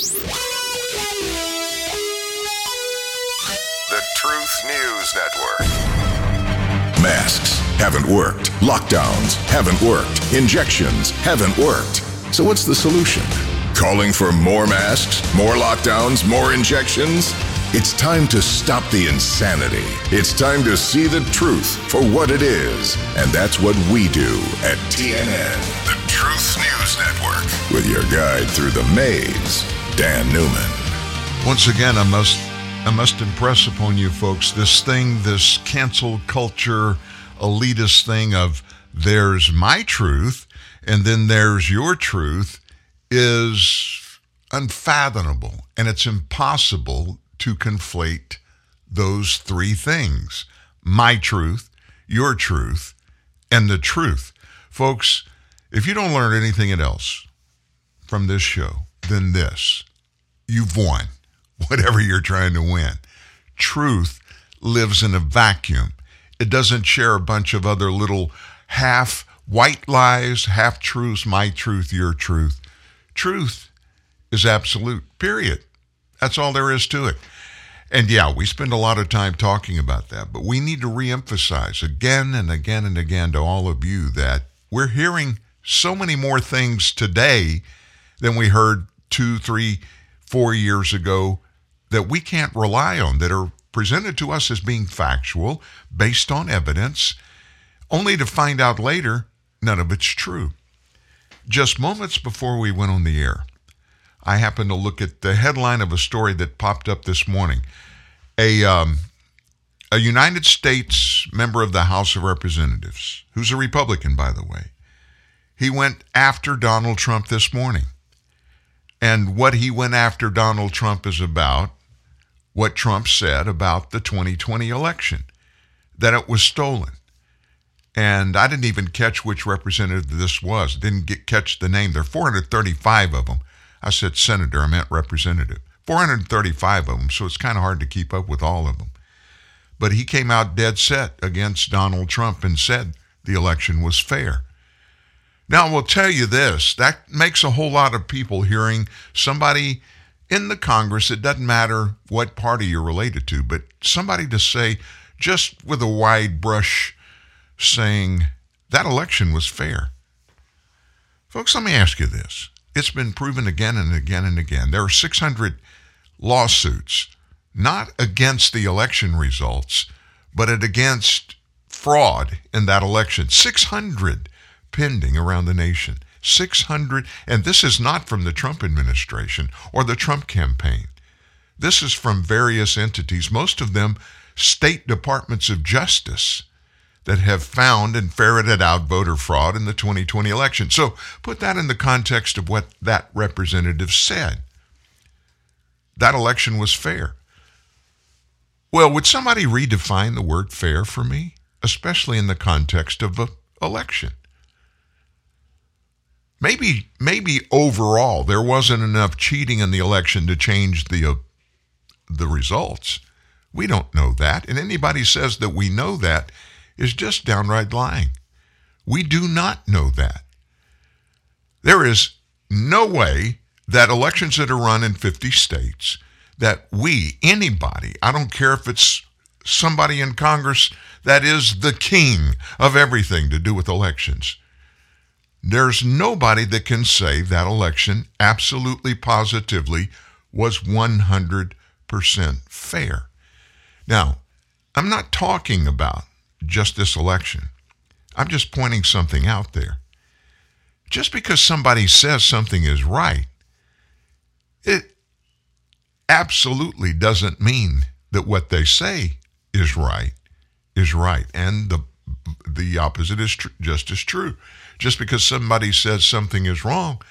The Truth News Network. Masks haven't worked. Lockdowns haven't worked. Injections haven't worked. So what's the solution? Calling for more masks, more lockdowns, more injections? It's time to stop the insanity. It's time to see the truth for what it is. And that's what we do at TNN, the Truth News Network, with your guide through the maze, Dan Newman. Once again, I must I must impress upon you folks this thing, this cancel culture elitist thing of there's my truth and then there's your truth is unfathomable and it's impossible to conflate those three things my truth, your truth, and the truth. Folks, if you don't learn anything else from this show, then this you've won, whatever you're trying to win. Truth lives in a vacuum, it doesn't share a bunch of other little half white lies, half truths, my truth, your truth. Truth is absolute, period. That's all there is to it. And yeah, we spend a lot of time talking about that, but we need to reemphasize again and again and again to all of you that we're hearing so many more things today than we heard two, three, four years ago that we can't rely on, that are presented to us as being factual, based on evidence, only to find out later none of it's true. Just moments before we went on the air, I happened to look at the headline of a story that popped up this morning. A, um, a United States member of the House of Representatives, who's a Republican, by the way, he went after Donald Trump this morning. And what he went after Donald Trump is about what Trump said about the 2020 election, that it was stolen. And I didn't even catch which representative this was. Didn't get, catch the name. There are 435 of them. I said senator, I meant representative. 435 of them, so it's kind of hard to keep up with all of them. But he came out dead set against Donald Trump and said the election was fair. Now, I will tell you this that makes a whole lot of people hearing somebody in the Congress, it doesn't matter what party you're related to, but somebody to say, just with a wide brush, saying that election was fair. Folks, let me ask you this. It's been proven again and again and again. There are 600 lawsuits, not against the election results, but against fraud in that election. 600 pending around the nation. 600, and this is not from the Trump administration or the Trump campaign. This is from various entities, most of them state departments of justice that have found and ferreted out voter fraud in the 2020 election. So put that in the context of what that representative said. That election was fair. Well, would somebody redefine the word fair for me, especially in the context of an election? Maybe, maybe overall there wasn't enough cheating in the election to change the uh, the results. We don't know that, and anybody says that we know that is just downright lying. We do not know that. There is no way that elections that are run in 50 states that we, anybody, I don't care if it's somebody in Congress that is the king of everything to do with elections. There's nobody that can say that election absolutely positively was 100% fair. Now, I'm not talking about just this election. I'm just pointing something out there. Just because somebody says something is right, it absolutely doesn't mean that what they say is right is right and the the opposite is tr- just as true. Just because somebody says something is wrong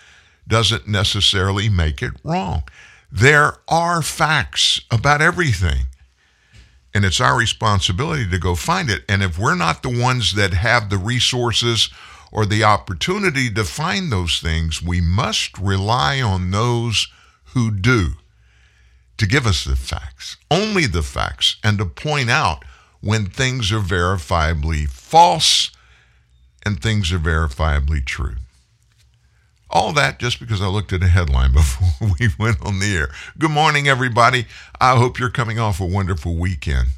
doesn't necessarily make it wrong. There are facts about everything. And it's our responsibility to go find it. And if we're not the ones that have the resources or the opportunity to find those things, we must rely on those who do to give us the facts, only the facts, and to point out when things are verifiably false and things are verifiably true. All that just because I looked at a headline before we went on the air. Good morning, everybody. I hope you're coming off a wonderful weekend.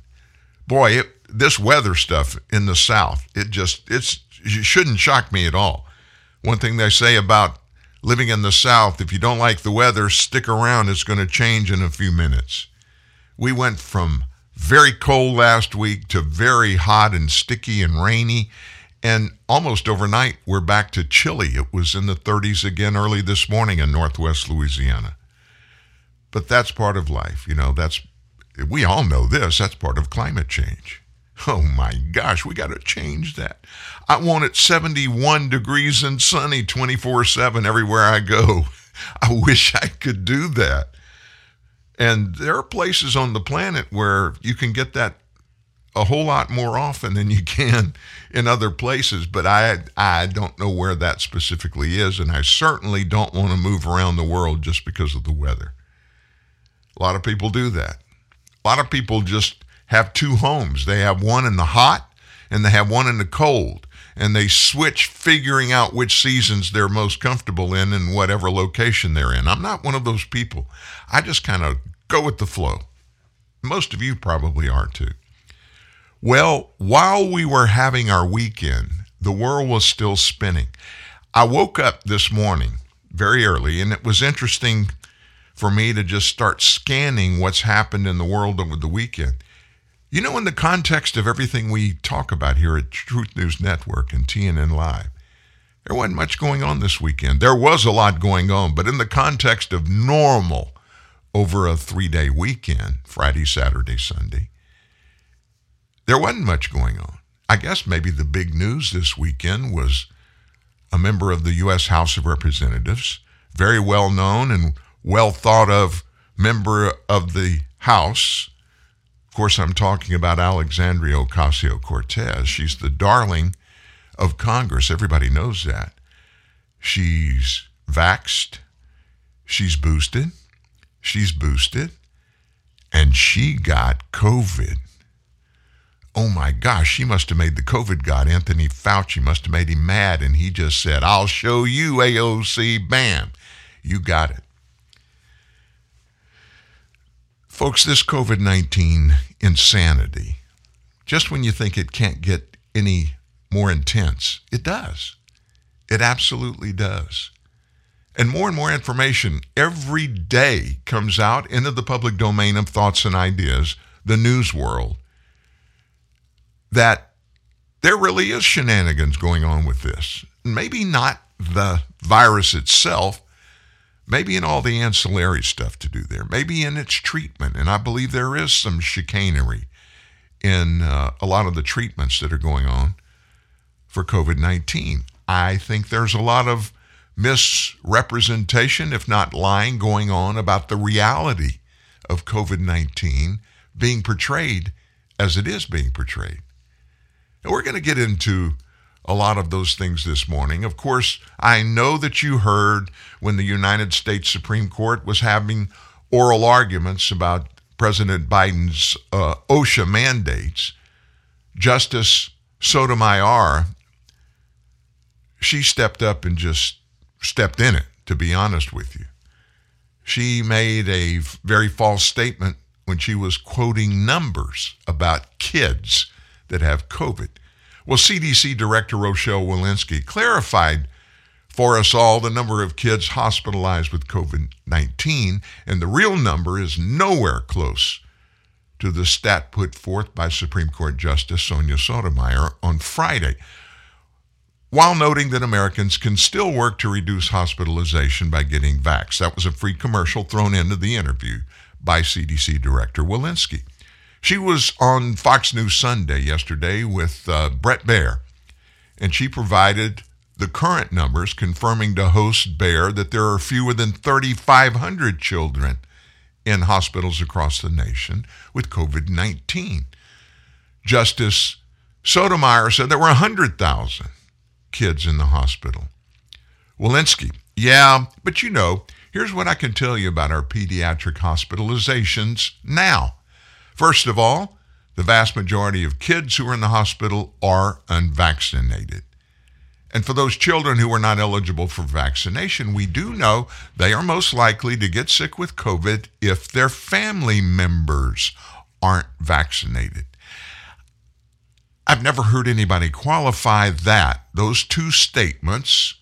Boy, it, this weather stuff in the South, it just, it's, it shouldn't shock me at all. One thing they say about living in the South, if you don't like the weather, stick around. It's going to change in a few minutes. We went from very cold last week to very hot and sticky and rainy. And almost overnight, we're back to chilly. It was in the 30s again early this morning in northwest Louisiana. But that's part of life. You know, that's, we all know this. That's part of climate change. Oh my gosh, we got to change that. I want it 71 degrees and sunny 24 7 everywhere I go. I wish I could do that. And there are places on the planet where you can get that a whole lot more often than you can in other places, but I I don't know where that specifically is, and I certainly don't want to move around the world just because of the weather. A lot of people do that. A lot of people just have two homes. They have one in the hot and they have one in the cold, and they switch figuring out which seasons they're most comfortable in in whatever location they're in. I'm not one of those people. I just kind of go with the flow. Most of you probably are too. Well, while we were having our weekend, the world was still spinning. I woke up this morning very early, and it was interesting for me to just start scanning what's happened in the world over the weekend. You know, in the context of everything we talk about here at Truth News Network and TNN Live, there wasn't much going on this weekend. There was a lot going on, but in the context of normal over a three day weekend, Friday, Saturday, Sunday, there wasn't much going on. I guess maybe the big news this weekend was a member of the U.S. House of Representatives, very well known and well thought of member of the House. Of course, I'm talking about Alexandria Ocasio Cortez. She's the darling of Congress. Everybody knows that. She's vaxed, she's boosted, she's boosted, and she got COVID oh my gosh, she must have made the COVID god, Anthony Fauci, must have made him mad. And he just said, I'll show you, AOC. Bam. You got it. Folks, this COVID 19 insanity, just when you think it can't get any more intense, it does. It absolutely does. And more and more information every day comes out into the public domain of thoughts and ideas, the news world that there really is shenanigans going on with this. Maybe not the virus itself, maybe in all the ancillary stuff to do there, maybe in its treatment. And I believe there is some chicanery in uh, a lot of the treatments that are going on for COVID 19. I think there's a lot of misrepresentation, if not lying, going on about the reality of COVID 19 being portrayed as it is being portrayed. And we're going to get into a lot of those things this morning. Of course, I know that you heard when the United States Supreme Court was having oral arguments about President Biden's uh, OSHA mandates. Justice Sotomayor, she stepped up and just stepped in it, to be honest with you. She made a very false statement when she was quoting numbers about kids that have COVID. Well, CDC Director Rochelle Walensky clarified for us all the number of kids hospitalized with COVID 19, and the real number is nowhere close to the stat put forth by Supreme Court Justice Sonia Sotomayor on Friday, while noting that Americans can still work to reduce hospitalization by getting vaxxed. That was a free commercial thrown into the interview by CDC Director Walensky. She was on Fox News Sunday yesterday with uh, Bret Baier, and she provided the current numbers, confirming to host Baier that there are fewer than 3,500 children in hospitals across the nation with COVID 19. Justice Sotomayor said there were 100,000 kids in the hospital. Walensky, yeah, but you know, here's what I can tell you about our pediatric hospitalizations now. First of all, the vast majority of kids who are in the hospital are unvaccinated. And for those children who are not eligible for vaccination, we do know they are most likely to get sick with COVID if their family members aren't vaccinated. I've never heard anybody qualify that, those two statements,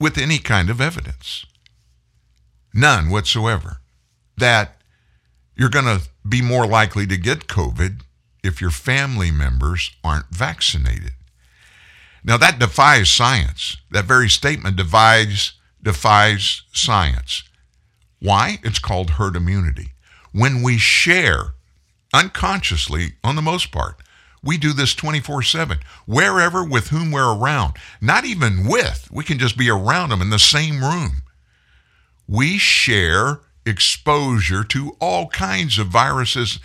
with any kind of evidence. None whatsoever. That you're going to be more likely to get COVID if your family members aren't vaccinated. Now that defies science. That very statement defies defies science. Why? It's called herd immunity. When we share unconsciously on the most part, we do this 24/7 wherever with whom we're around. Not even with, we can just be around them in the same room. We share exposure to all kinds of viruses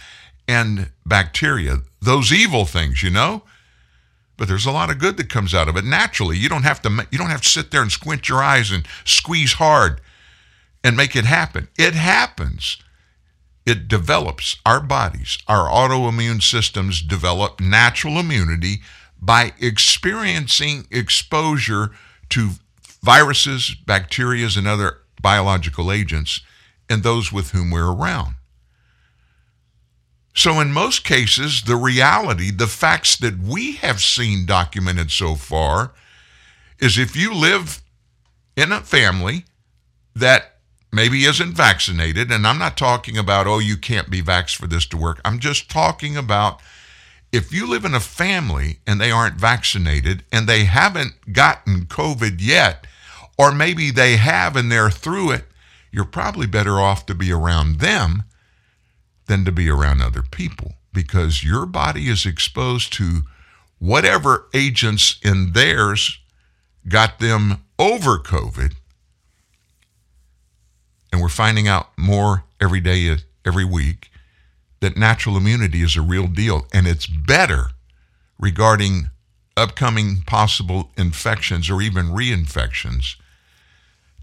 and bacteria, those evil things, you know? But there's a lot of good that comes out of it naturally. You don't have to you don't have to sit there and squint your eyes and squeeze hard and make it happen. It happens. It develops our bodies, our autoimmune systems develop natural immunity by experiencing exposure to viruses, bacteria, and other biological agents and those with whom we're around. So, in most cases, the reality, the facts that we have seen documented so far, is if you live in a family that maybe isn't vaccinated, and I'm not talking about, oh, you can't be vaxxed for this to work. I'm just talking about if you live in a family and they aren't vaccinated and they haven't gotten COVID yet, or maybe they have and they're through it, you're probably better off to be around them than to be around other people because your body is exposed to whatever agents in theirs got them over COVID. And we're finding out more every day, every week, that natural immunity is a real deal. And it's better regarding upcoming possible infections or even reinfections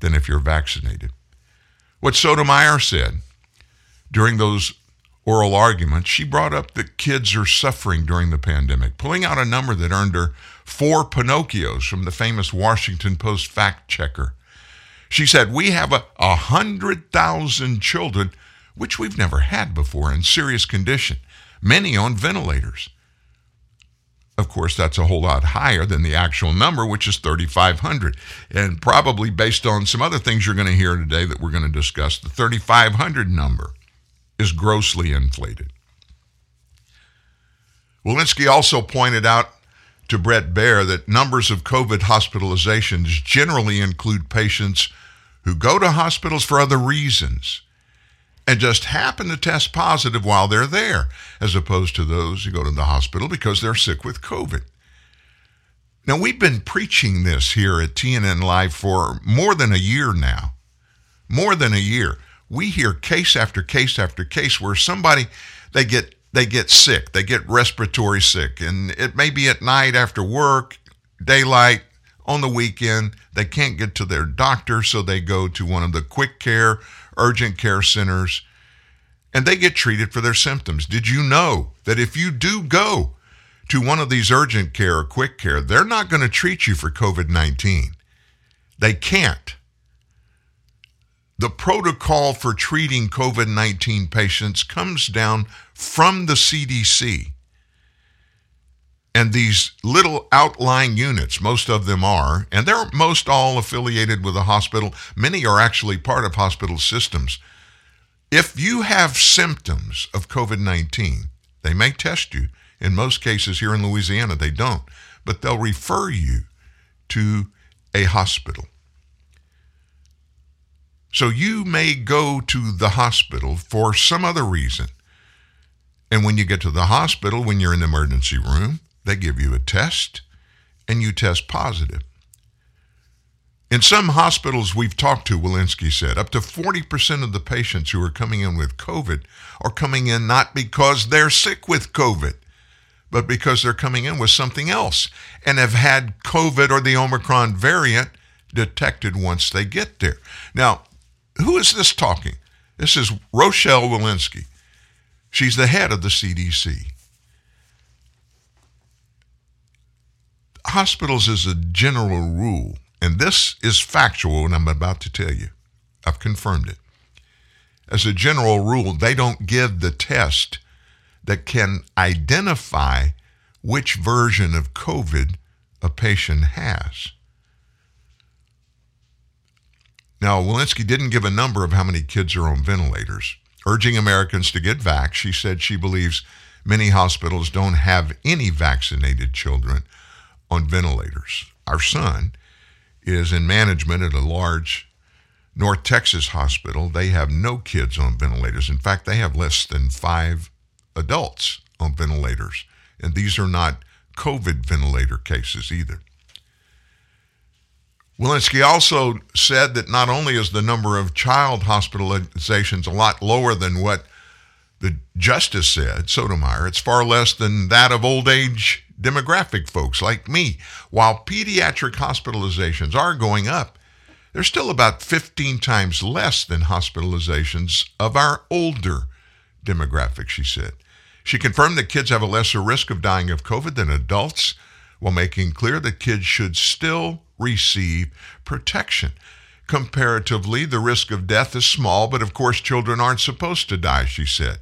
than if you're vaccinated. What Sotomayor said during those oral arguments, she brought up that kids are suffering during the pandemic, pulling out a number that earned her four Pinocchios from the famous Washington Post fact checker. She said, We have a, a hundred thousand children, which we've never had before, in serious condition, many on ventilators. Of course, that's a whole lot higher than the actual number, which is 3,500. And probably based on some other things you're going to hear today that we're going to discuss, the 3,500 number is grossly inflated. Walensky also pointed out to Bret Baier that numbers of COVID hospitalizations generally include patients who go to hospitals for other reasons and just happen to test positive while they're there, as opposed to those who go to the hospital because they're sick with COVID. Now, we've been preaching this here at TNN Live for more than a year now. More than a year we hear case after case after case where somebody they get they get sick, they get respiratory sick, and it may be at night after work, daylight, on the weekend. They can't get to their doctor, so they go to one of the quick care, urgent care centers, and they get treated for their symptoms. Did you know that if you do go to one of these urgent care or quick care, they're not going to treat you for COVID 19? They can't. The protocol for treating COVID 19 patients comes down from the CDC. And these little outlying units, most of them are, and they're most all affiliated with a hospital. Many are actually part of hospital systems. If you have symptoms of COVID 19, they may test you. In most cases here in Louisiana, they don't, but they'll refer you to a hospital. So you may go to the hospital for some other reason. And when you get to the hospital, when you're in the emergency room, they give you a test and you test positive. In some hospitals we've talked to, Walensky said, up to 40% of the patients who are coming in with COVID are coming in not because they're sick with COVID, but because they're coming in with something else and have had COVID or the Omicron variant detected once they get there. Now, who is this talking? This is Rochelle Walensky. She's the head of the CDC. Hospitals, as a general rule, and this is factual, and I'm about to tell you, I've confirmed it. As a general rule, they don't give the test that can identify which version of COVID a patient has. Now, Walensky didn't give a number of how many kids are on ventilators. Urging Americans to get vaxxed, she said she believes many hospitals don't have any vaccinated children on ventilators. Our son is in management at a large North Texas hospital. They have no kids on ventilators. In fact, they have less than five adults on ventilators. And these are not COVID ventilator cases either. Walensky also said that not only is the number of child hospitalizations a lot lower than what the justice said, Sotomayor, it's far less than that of old age demographic folks like me. While pediatric hospitalizations are going up, they're still about 15 times less than hospitalizations of our older demographic, she said. She confirmed that kids have a lesser risk of dying of COVID than adults, while making clear that kids should still receive protection. Comparatively, the risk of death is small, but of course, children aren't supposed to die, she said.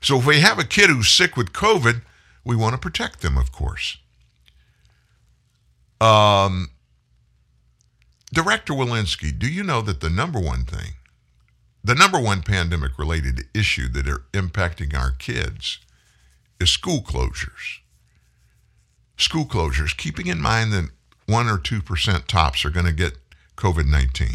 So if we have a kid who's sick with COVID, we want to protect them, of course. Um, Director Walensky, do you know that the number one thing, the number one pandemic related issue that are impacting our kids is school closures? School closures, keeping in mind that 1 or 2% tops are going to get COVID 19.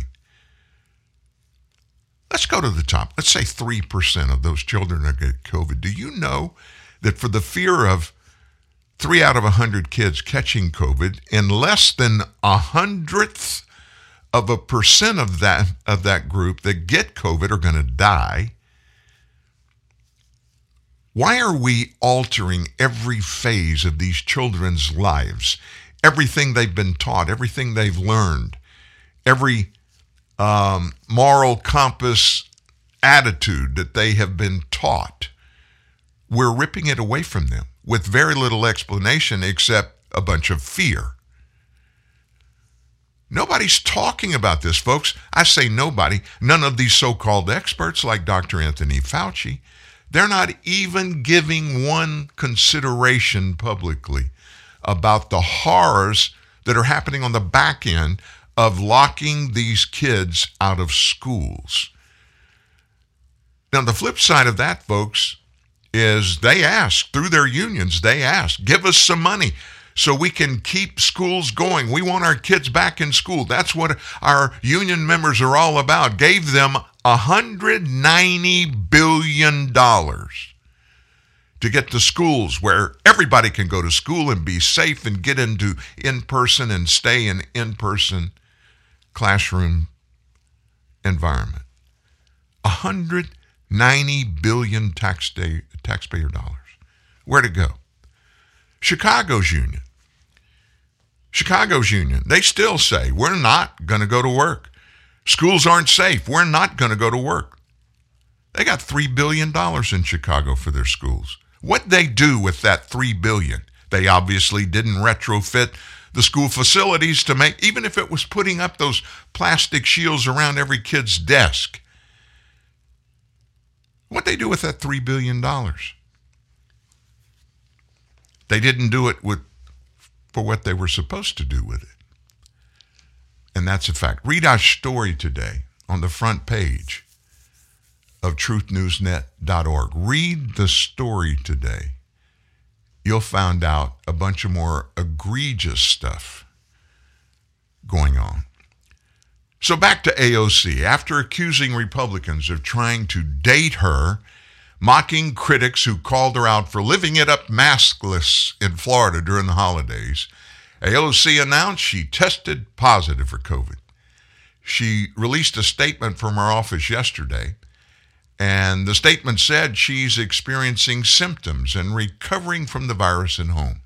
Let's go to the top. Let's say 3% of those children are going to get COVID. Do you know that for the fear of three out of a hundred kids catching COVID, and less than a hundredth of a percent of that of that group that get COVID are going to die. Why are we altering every phase of these children's lives? Everything they've been taught, everything they've learned, every um, moral compass attitude that they have been taught we're ripping it away from them with very little explanation except a bunch of fear. Nobody's talking about this, folks. I say nobody. None of these so called experts like Dr. Anthony Fauci. They're not even giving one consideration publicly about the horrors that are happening on the back end of locking these kids out of schools. Now, the flip side of that, folks, is they ask through their unions, they ask, give us some money so we can keep schools going. We want our kids back in school. That's what our union members are all about. Gave them $190 billion to get to schools where everybody can go to school and be safe and get into in person and stay in in person classroom environment. 190 billion tax day, taxpayer dollars. Where to go? Chicago's union. Chicago's union, they still say, we're not going to go to work. Schools aren't safe. We're not going to go to work. They got $3 billion in Chicago for their schools. What they do with that 3 billion? They obviously didn't retrofit the school facilities to make, even if it was putting up those plastic shields around every kid's desk. What they do with that $3 billion? They didn't do it with, for what they were supposed to do with it. And that's a fact. Read our story today on the front page of truthnewsnet.org. Read the story today. You'll find out a bunch of more egregious stuff going on. So back to AOC. After accusing Republicans of trying to date her, mocking critics who called her out for living it up maskless in Florida during the holidays, AOC announced she tested positive for COVID. She released a statement from her office yesterday, and the statement said she's experiencing symptoms and recovering from the virus at home.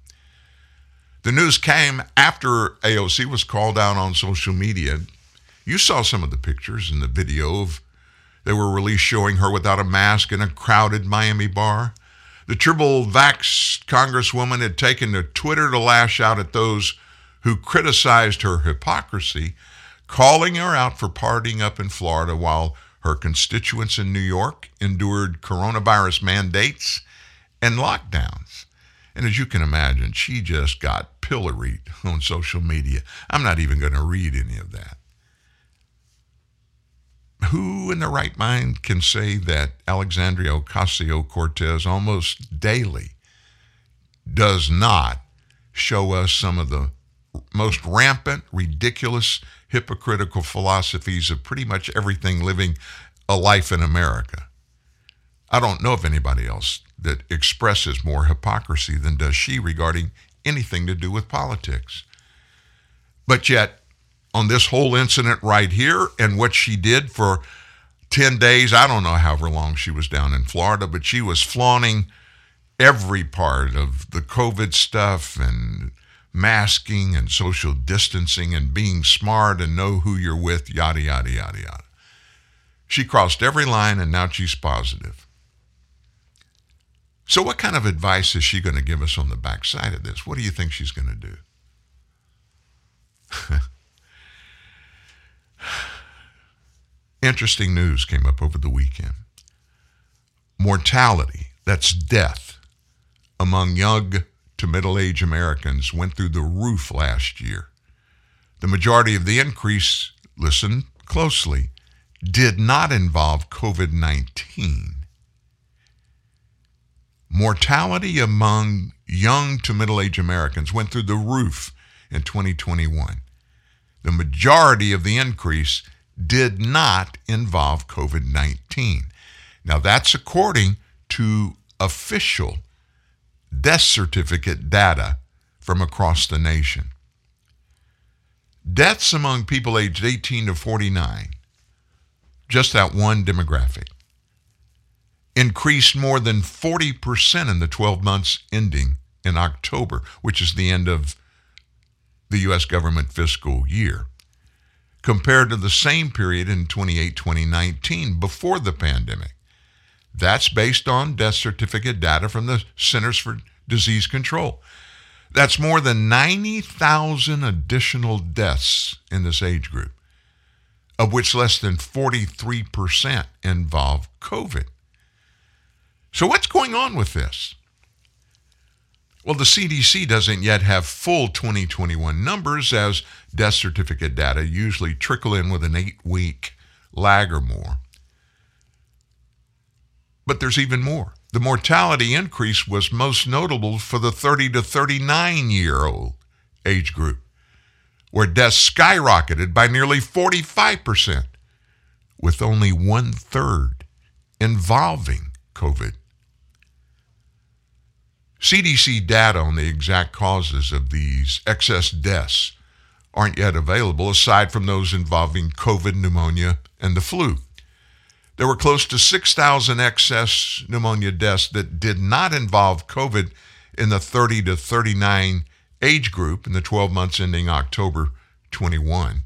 The news came after AOC was called out on social media you saw some of the pictures and the video of they were released showing her without a mask in a crowded Miami bar. The triple vax congresswoman had taken to Twitter to lash out at those who criticized her hypocrisy, calling her out for partying up in Florida while her constituents in New York endured coronavirus mandates and lockdowns. And as you can imagine, she just got pilloried on social media. I'm not even going to read any of that. Who in their right mind can say that Alexandria Ocasio Cortez almost daily does not show us some of the most rampant, ridiculous, hypocritical philosophies of pretty much everything living a life in America? I don't know of anybody else that expresses more hypocrisy than does she regarding anything to do with politics. But yet, on this whole incident right here and what she did for 10 days, I don't know however long she was down in Florida, but she was flaunting every part of the COVID stuff and masking and social distancing and being smart and know who you're with, yada, yada, yada, yada. She crossed every line and now she's positive. So, what kind of advice is she going to give us on the backside of this? What do you think she's going to do? Interesting news came up over the weekend. Mortality, that's death, among young to middle age Americans went through the roof last year. The majority of the increase, listen closely, did not involve COVID 19. Mortality among young to middle age Americans went through the roof in 2021. The majority of the increase did not involve COVID 19. Now, that's according to official death certificate data from across the nation. Deaths among people aged 18 to 49, just that one demographic, increased more than 40% in the 12 months ending in October, which is the end of the U.S. government fiscal year, compared to the same period in 28 2019 before the pandemic. That's based on death certificate data from the Centers for Disease Control. That's more than 90,000 additional deaths in this age group, of which less than 43% involve COVID. So, what's going on with this? Well, the CDC doesn't yet have full 2021 numbers, as death certificate data usually trickle in with an eight week lag or more. But there's even more. The mortality increase was most notable for the 30 to 39 year old age group, where deaths skyrocketed by nearly 45%, with only one third involving COVID. CDC data on the exact causes of these excess deaths aren't yet available, aside from those involving COVID, pneumonia, and the flu. There were close to 6,000 excess pneumonia deaths that did not involve COVID in the 30 to 39 age group in the 12 months ending October 21.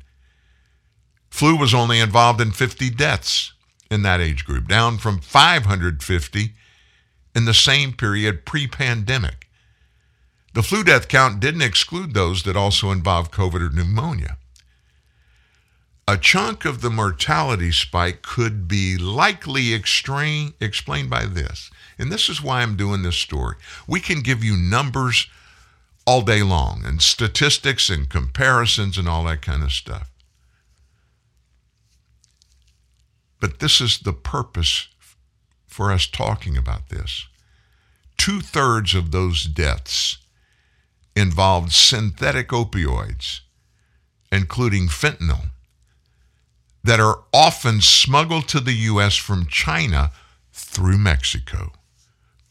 Flu was only involved in 50 deaths in that age group, down from 550 in the same period pre pandemic. The flu death count didn't exclude those that also involved COVID or pneumonia. A chunk of the mortality spike could be likely extrain, explained by this. And this is why I'm doing this story. We can give you numbers all day long and statistics and comparisons and all that kind of stuff. But this is the purpose for us talking about this. Two thirds of those deaths involved synthetic opioids, including fentanyl, that are often smuggled to the U.S. from China through Mexico.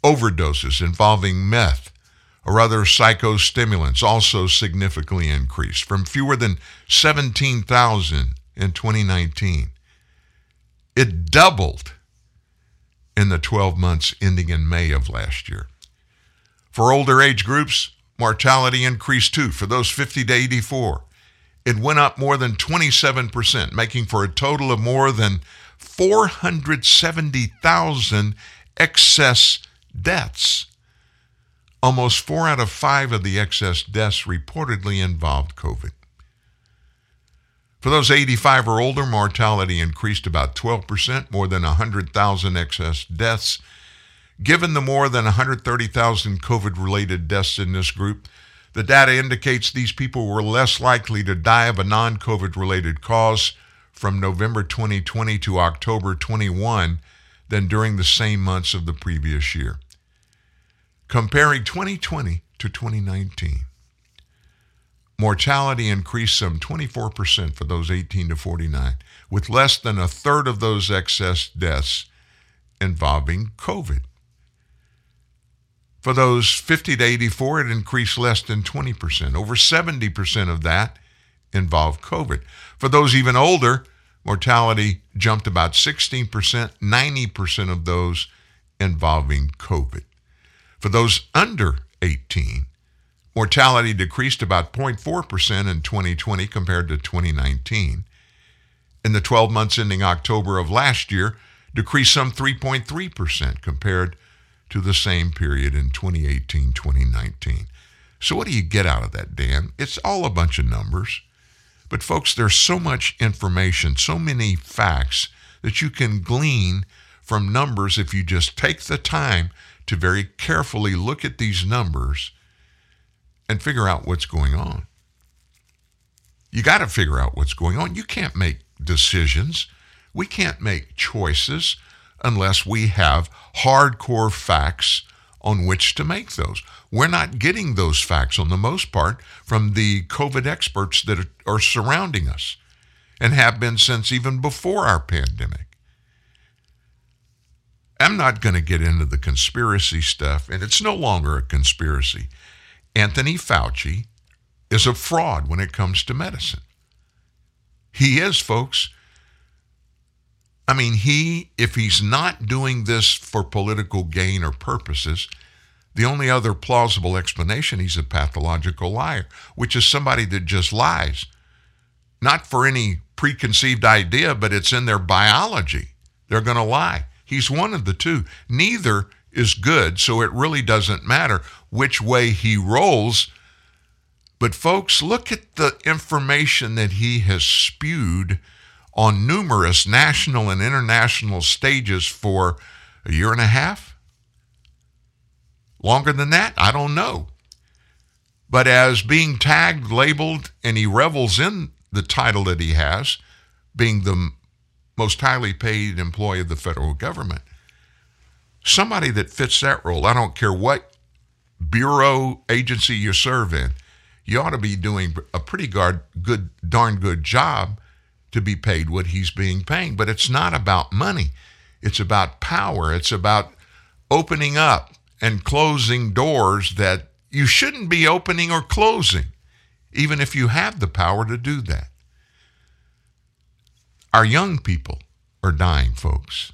Overdoses involving meth or other psychostimulants also significantly increased from fewer than 17,000 in 2019. It doubled in the 12 months ending in May of last year. For older age groups, mortality increased too. For those 50 to 84, it went up more than 27%, making for a total of more than 470,000 excess deaths. Almost four out of five of the excess deaths reportedly involved COVID. For those 85 or older, mortality increased about 12%, more than 100,000 excess deaths. Given the more than 130,000 COVID related deaths in this group, the data indicates these people were less likely to die of a non COVID related cause from November 2020 to October 21 than during the same months of the previous year. Comparing 2020 to 2019, mortality increased some 24% for those 18 to 49, with less than a third of those excess deaths involving COVID. For those 50 to 84, it increased less than 20%. Over 70% of that involved COVID. For those even older, mortality jumped about 16%, 90% of those involving COVID. For those under 18, mortality decreased about 0.4% in 2020 compared to 2019. In the 12 months ending October of last year, decreased some 3.3% compared to the same period in 2018 2019. So, what do you get out of that, Dan? It's all a bunch of numbers. But, folks, there's so much information, so many facts that you can glean from numbers if you just take the time to very carefully look at these numbers and figure out what's going on. You got to figure out what's going on. You can't make decisions. We can't make choices unless we have hardcore facts on which to make those. We're not getting those facts on the most part from the COVID experts that are surrounding us and have been since even before our pandemic. I'm not going to get into the conspiracy stuff, and it's no longer a conspiracy. Anthony Fauci is a fraud when it comes to medicine. He is, folks. I mean, he, if he's not doing this for political gain or purposes, the only other plausible explanation, he's a pathological liar, which is somebody that just lies. Not for any preconceived idea, but it's in their biology. They're going to lie. He's one of the two. Neither is good, so it really doesn't matter which way he rolls. But, folks, look at the information that he has spewed on numerous national and international stages for a year and a half Longer than that? I don't know. But as being tagged, labeled, and he revels in the title that he has, being the most highly paid employee of the federal government, somebody that fits that role, I don't care what bureau agency you serve in, you ought to be doing a pretty good, good darn good job to be paid what he's being paid. But it's not about money. It's about power. It's about opening up and closing doors that you shouldn't be opening or closing, even if you have the power to do that. Our young people are dying, folks.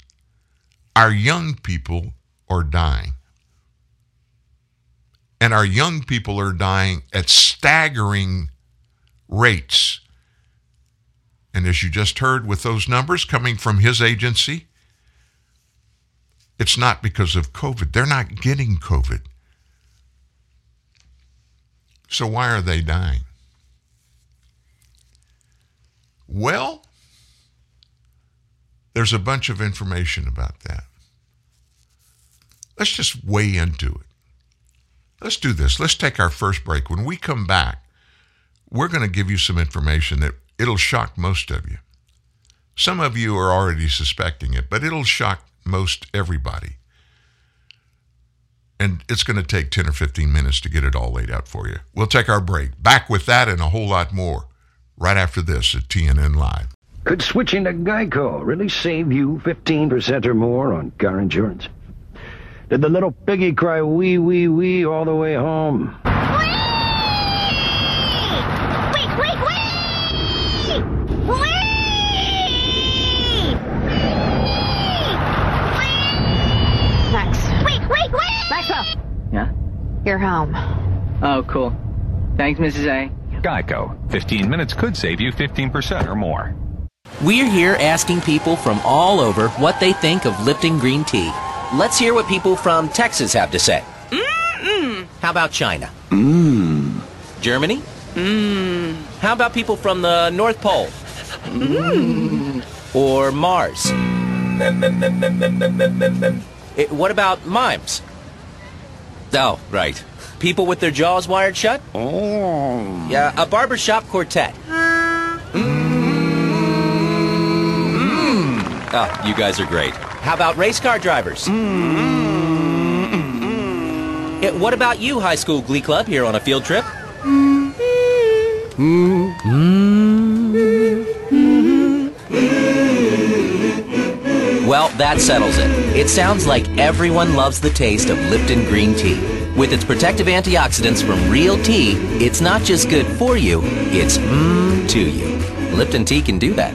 Our young people are dying. And our young people are dying at staggering rates. And as you just heard with those numbers coming from his agency, it's not because of COVID. They're not getting COVID. So why are they dying? Well, there's a bunch of information about that. Let's just weigh into it. Let's do this. Let's take our first break. When we come back, we're going to give you some information that it'll shock most of you. Some of you are already suspecting it, but it'll shock most everybody. And it's going to take 10 or 15 minutes to get it all laid out for you. We'll take our break. Back with that and a whole lot more right after this at TNN Live. Could switching to Geico really save you 15% or more on car insurance? Did the little piggy cry wee, wee, wee all the way home? Yeah? You're home. Oh, cool. Thanks, Mrs. A. Geico. 15 minutes could save you 15% or more. We're here asking people from all over what they think of Lipton green tea. Let's hear what people from Texas have to say. Mm-mm. How about China? Mmm. Germany? Mmm. How about people from the North Pole? Mmm. Or Mars? It, what about mimes? Oh, right. People with their jaws wired shut? Oh. Yeah, a barbershop quartet. Uh. Mm. Oh, you guys are great. How about race car drivers? Mm-hmm. It, what about you, high school glee club, here on a field trip? Well, that settles it. It sounds like everyone loves the taste of Lipton green tea. With its protective antioxidants from real tea, it's not just good for you, it's mmm to you. Lipton tea can do that.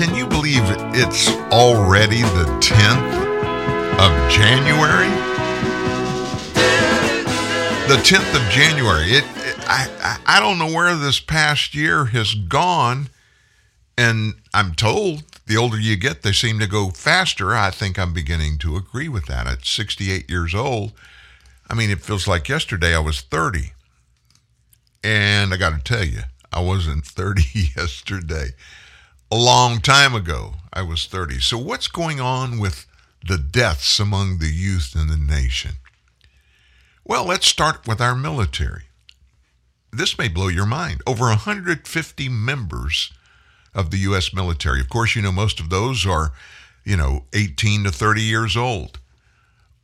Can you believe it's already the 10th of January? The 10th of January. It, it I, I don't know where this past year has gone, and I'm told the older you get, they seem to go faster. I think I'm beginning to agree with that. At 68 years old, I mean, it feels like yesterday I was 30. And I got to tell you, I wasn't 30 yesterday. A long time ago, I was 30. So, what's going on with the deaths among the youth in the nation? Well, let's start with our military. This may blow your mind. Over 150 members of the U.S. military. Of course, you know, most of those are, you know, 18 to 30 years old.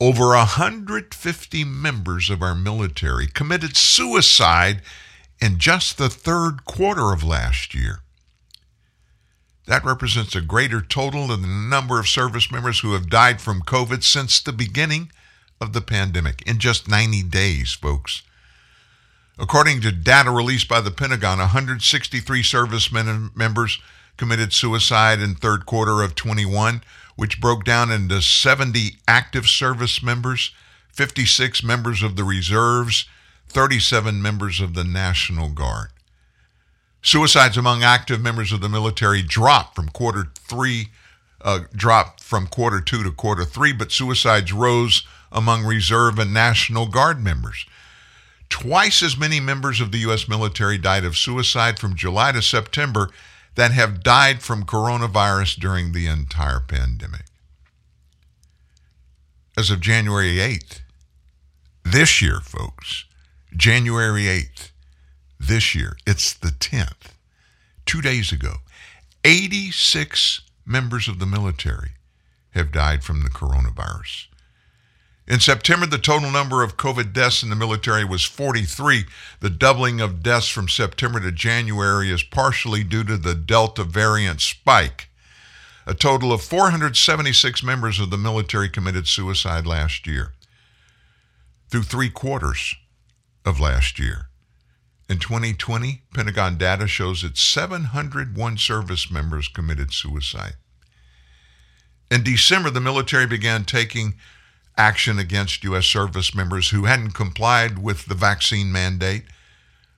Over 150 members of our military committed suicide in just the third quarter of last year. That represents a greater total than the number of service members who have died from COVID since the beginning of the pandemic in just 90 days, folks. According to data released by the Pentagon, 163 service members committed suicide in third quarter of 21, which broke down into 70 active service members, 56 members of the reserves, 37 members of the National Guard. Suicides among active members of the military dropped from quarter three, uh, dropped from quarter two to quarter three, but suicides rose among reserve and National Guard members. Twice as many members of the U.S. military died of suicide from July to September than have died from coronavirus during the entire pandemic. As of January 8th, this year, folks, January 8th, this year, it's the 10th, two days ago, 86 members of the military have died from the coronavirus. In September, the total number of COVID deaths in the military was 43. The doubling of deaths from September to January is partially due to the Delta variant spike. A total of 476 members of the military committed suicide last year. Through three quarters of last year. In 2020, Pentagon data shows that 701 service members committed suicide. In December, the military began taking action against U.S. service members who hadn't complied with the vaccine mandate.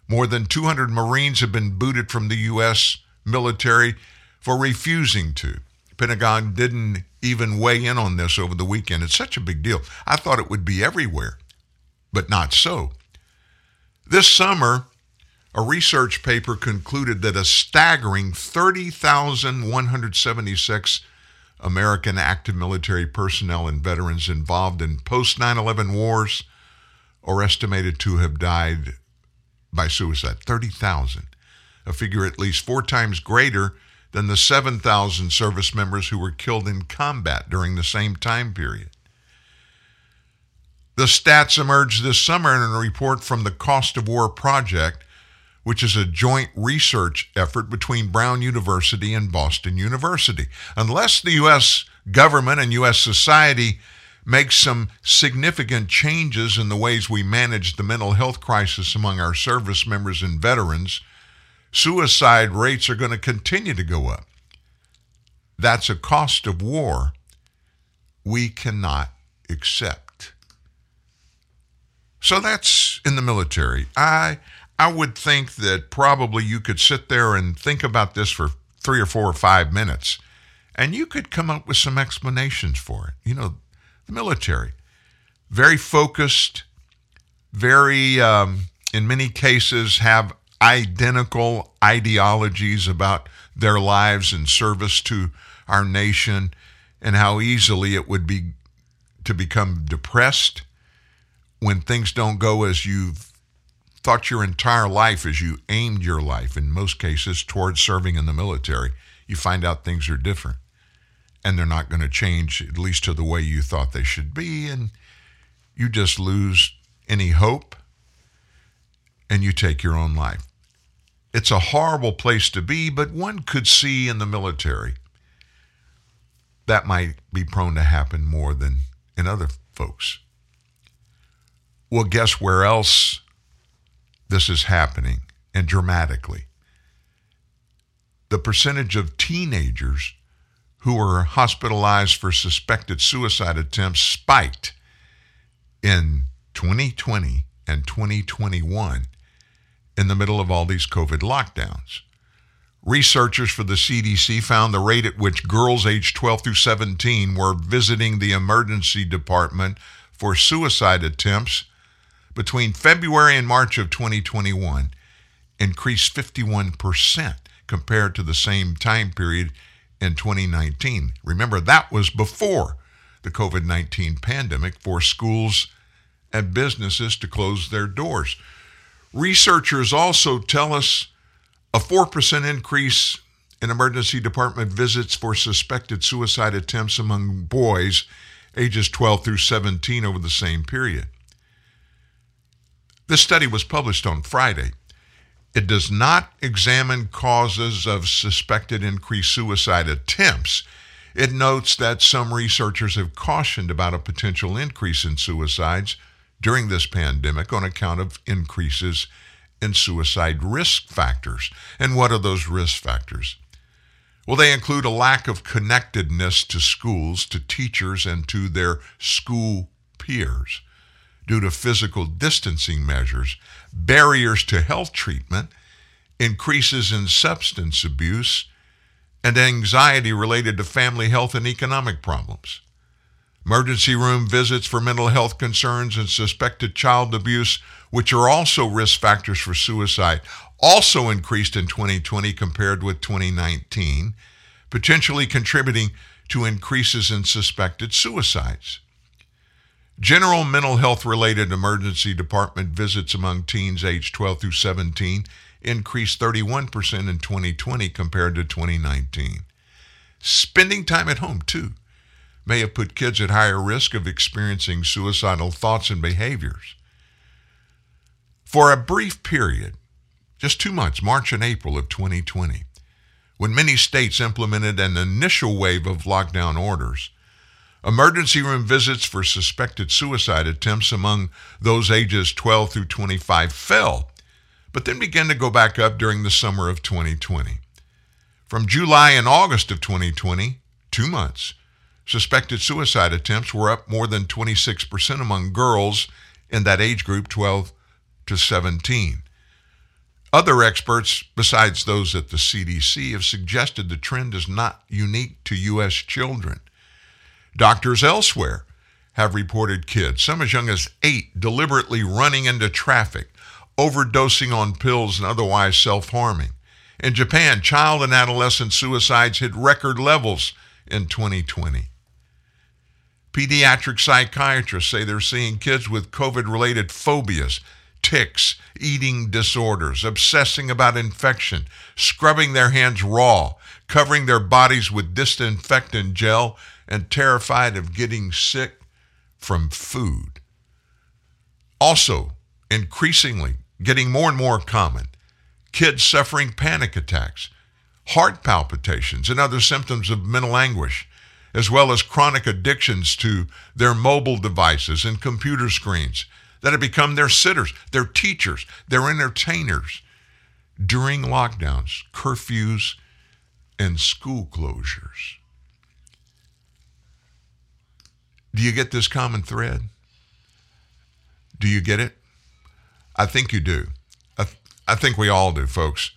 More than 200 Marines have been booted from the U.S. military for refusing to. Pentagon didn't even weigh in on this over the weekend. It's such a big deal. I thought it would be everywhere, but not so. This summer, a research paper concluded that a staggering 30,176 American active military personnel and veterans involved in post 9 11 wars are estimated to have died by suicide. 30,000, a figure at least four times greater than the 7,000 service members who were killed in combat during the same time period. The stats emerged this summer in a report from the Cost of War Project, which is a joint research effort between Brown University and Boston University. Unless the U.S. government and U.S. society make some significant changes in the ways we manage the mental health crisis among our service members and veterans, suicide rates are going to continue to go up. That's a cost of war we cannot accept. So that's in the military. I I would think that probably you could sit there and think about this for 3 or 4 or 5 minutes and you could come up with some explanations for it. You know, the military very focused, very um, in many cases have identical ideologies about their lives and service to our nation and how easily it would be to become depressed when things don't go as you've thought your entire life as you aimed your life in most cases towards serving in the military you find out things are different and they're not going to change at least to the way you thought they should be and you just lose any hope and you take your own life it's a horrible place to be but one could see in the military that might be prone to happen more than in other folks. Well, guess where else this is happening and dramatically? The percentage of teenagers who were hospitalized for suspected suicide attempts spiked in 2020 and 2021 in the middle of all these COVID lockdowns. Researchers for the CDC found the rate at which girls aged 12 through 17 were visiting the emergency department for suicide attempts between February and March of 2021 increased 51% compared to the same time period in 2019. Remember, that was before the COVID 19 pandemic forced schools and businesses to close their doors. Researchers also tell us a 4% increase in emergency department visits for suspected suicide attempts among boys ages 12 through 17 over the same period. This study was published on Friday. It does not examine causes of suspected increased suicide attempts. It notes that some researchers have cautioned about a potential increase in suicides during this pandemic on account of increases in suicide risk factors. And what are those risk factors? Well, they include a lack of connectedness to schools, to teachers, and to their school peers due to physical distancing measures, barriers to health treatment, increases in substance abuse, and anxiety related to family health and economic problems. Emergency room visits for mental health concerns and suspected child abuse which are also risk factors for suicide, also increased in 2020 compared with 2019, potentially contributing to increases in suspected suicides. General mental health related emergency department visits among teens aged 12 through 17 increased 31% in 2020 compared to 2019. Spending time at home, too, may have put kids at higher risk of experiencing suicidal thoughts and behaviors. For a brief period, just two months, March and April of 2020, when many states implemented an initial wave of lockdown orders, emergency room visits for suspected suicide attempts among those ages 12 through 25 fell, but then began to go back up during the summer of 2020. From July and August of 2020, two months, suspected suicide attempts were up more than 26% among girls in that age group 12 to 17. Other experts, besides those at the CDC, have suggested the trend is not unique to U.S. children. Doctors elsewhere have reported kids, some as young as eight, deliberately running into traffic, overdosing on pills, and otherwise self harming. In Japan, child and adolescent suicides hit record levels in 2020. Pediatric psychiatrists say they're seeing kids with COVID related phobias tics, eating disorders, obsessing about infection, scrubbing their hands raw, covering their bodies with disinfectant gel, and terrified of getting sick from food. Also, increasingly, getting more and more common, kids suffering panic attacks, heart palpitations, and other symptoms of mental anguish, as well as chronic addictions to their mobile devices and computer screens that have become their sitters, their teachers, their entertainers during lockdowns, curfews, and school closures. Do you get this common thread? Do you get it? I think you do. I, th- I think we all do, folks.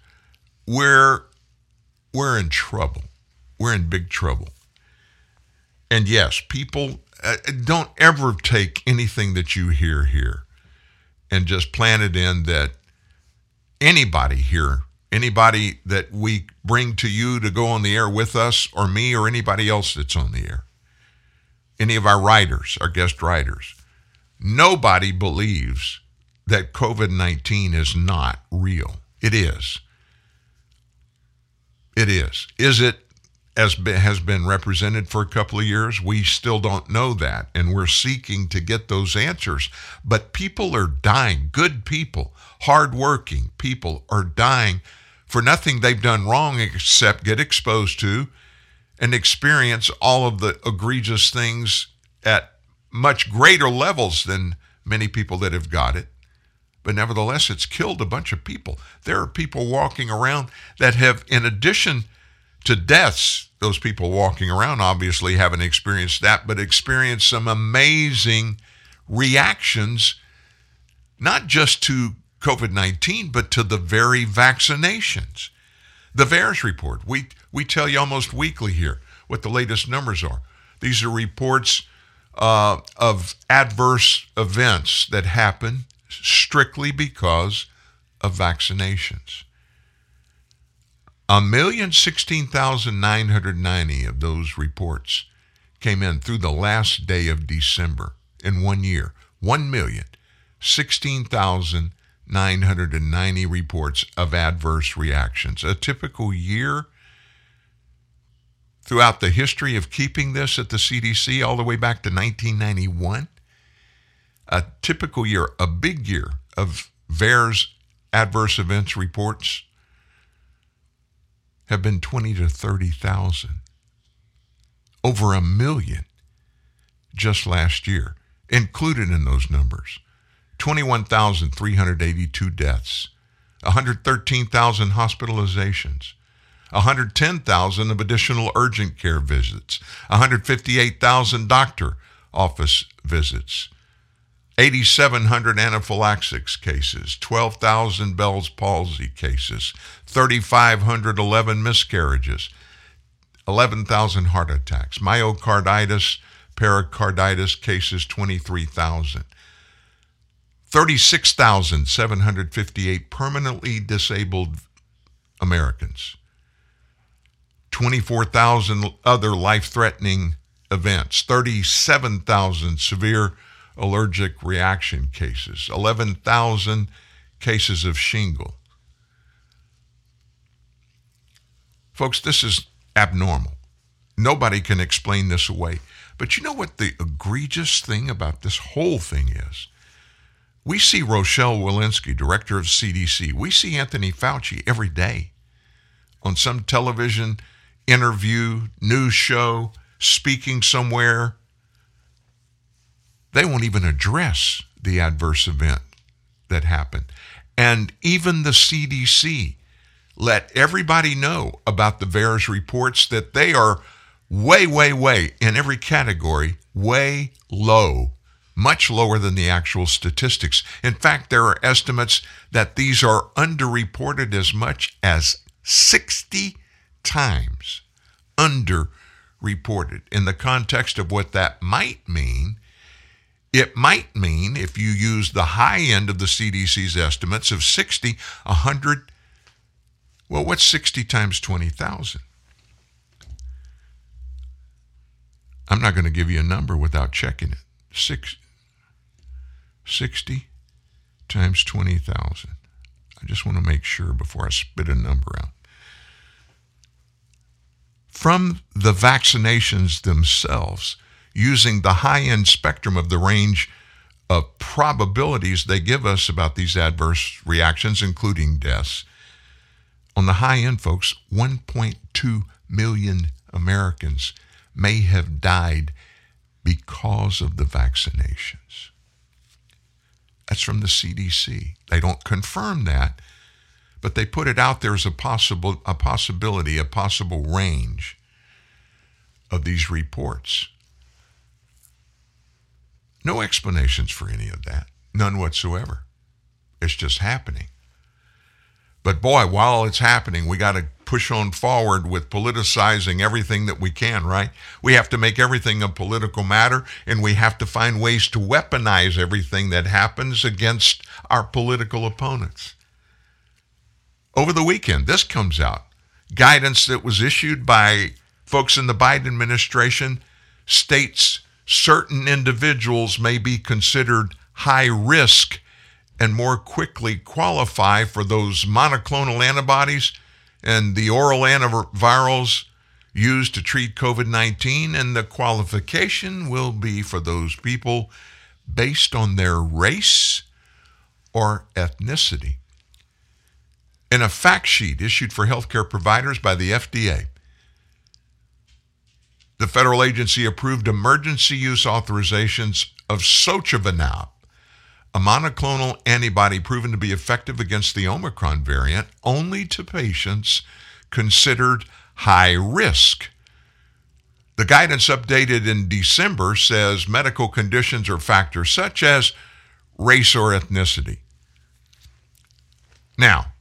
We're we're in trouble. We're in big trouble. And yes, people uh, don't ever take anything that you hear here and just plant it in that anybody here, anybody that we bring to you to go on the air with us, or me, or anybody else that's on the air, any of our writers, our guest writers, nobody believes that COVID 19 is not real. It is. It is. Is it as has been represented for a couple of years? We still don't know that, and we're seeking to get those answers. But people are dying. Good people, hardworking people are dying for nothing they've done wrong except get exposed to and experience all of the egregious things at much greater levels than many people that have got it. But nevertheless, it's killed a bunch of people. There are people walking around that have, in addition to deaths, those people walking around obviously haven't experienced that, but experienced some amazing reactions, not just to COVID 19, but to the very vaccinations. The VAERS report, we, we tell you almost weekly here what the latest numbers are. These are reports uh, of adverse events that happen strictly because of vaccinations. A million sixteen thousand nine hundred ninety of those reports came in through the last day of December in one year. One million sixteen thousand nine hundred and ninety reports of adverse reactions. A typical year throughout the history of keeping this at the CDC all the way back to 1991 a typical year, a big year of VAERS adverse events reports have been 20 to 30,000. Over a million just last year, included in those numbers. 21,382 deaths, 113,000 hospitalizations, 110,000 of additional urgent care visits, 158,000 doctor office visits, 8,700 anaphylaxis cases, 12,000 Bell's palsy cases, 3,511 miscarriages, 11,000 heart attacks, myocarditis, pericarditis cases, 23,000. 36,758 permanently disabled Americans. 24,000 other life threatening events. 37,000 severe allergic reaction cases, 11,000 cases of shingle. Folks, this is abnormal. Nobody can explain this away. But you know what the egregious thing about this whole thing is? We see Rochelle Walensky, director of CDC. We see Anthony Fauci every day on some television interview, news show, speaking somewhere. They won't even address the adverse event that happened. And even the CDC let everybody know about the VAERS reports that they are way, way, way in every category, way low, much lower than the actual statistics. In fact, there are estimates that these are underreported as much as 60 times underreported. In the context of what that might mean, it might mean, if you use the high end of the CDC's estimates of 60, 100, well, what's 60 times 20,000? I'm not going to give you a number without checking it. Six, 60 times 20,000. I just want to make sure before I spit a number out. From the vaccinations themselves, using the high end spectrum of the range of probabilities they give us about these adverse reactions, including deaths, On the high end, folks, 1.2 million Americans may have died because of the vaccinations. That's from the CDC. They don't confirm that, but they put it out there as a possible a possibility, a possible range of these reports. No explanations for any of that. None whatsoever. It's just happening. But boy, while it's happening, we got to push on forward with politicizing everything that we can, right? We have to make everything a political matter, and we have to find ways to weaponize everything that happens against our political opponents. Over the weekend, this comes out guidance that was issued by folks in the Biden administration states certain individuals may be considered high risk and more quickly qualify for those monoclonal antibodies and the oral antivirals used to treat COVID 19. And the qualification will be for those people based on their race or ethnicity. In a fact sheet issued for healthcare providers by the FDA, the federal agency approved emergency use authorizations of Sotrovimab, a monoclonal antibody proven to be effective against the Omicron variant only to patients considered high risk. The guidance updated in December says medical conditions or factors such as race or ethnicity. Now,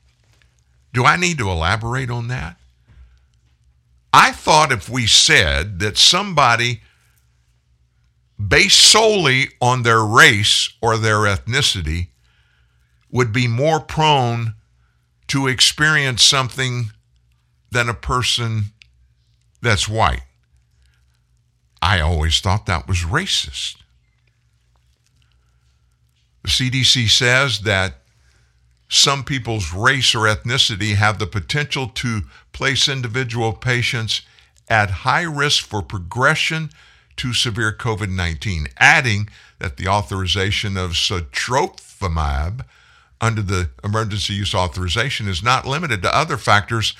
do I need to elaborate on that? I thought if we said that somebody based solely on their race or their ethnicity would be more prone to experience something than a person that's white. I always thought that was racist. The CDC says that some people's race or ethnicity have the potential to place individual patients at high risk for progression to severe COVID 19, adding that the authorization of Sotrovimab under the emergency use authorization is not limited to other factors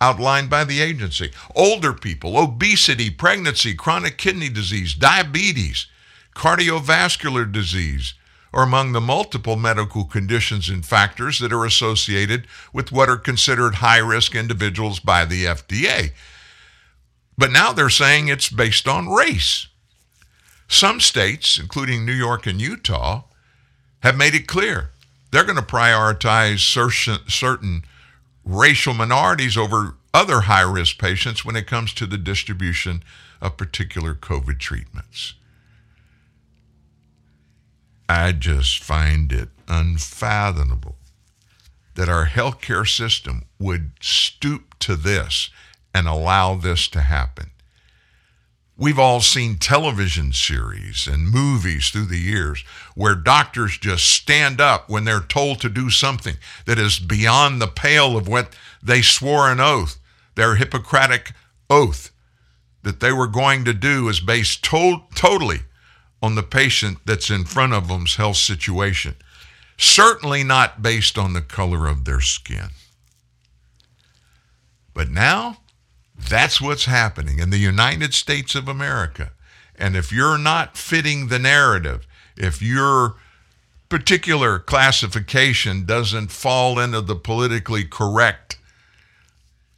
outlined by the agency. Older people, obesity, pregnancy, chronic kidney disease, diabetes, cardiovascular disease are among the multiple medical conditions and factors that are associated with what are considered high risk individuals by the FDA. But now they're saying it's based on race. Some states, including New York and Utah, have made it clear they're going to prioritize certain racial minorities over other high risk patients when it comes to the distribution of particular COVID treatments. I just find it unfathomable that our healthcare system would stoop to this and allow this to happen. We've all seen television series and movies through the years where doctors just stand up when they're told to do something that is beyond the pale of what they swore an oath, their Hippocratic oath that they were going to do is based to- totally on the patient that's in front of them's health situation. Certainly not based on the color of their skin. But now, that's what's happening in the United States of America. And if you're not fitting the narrative, if your particular classification doesn't fall into the politically correct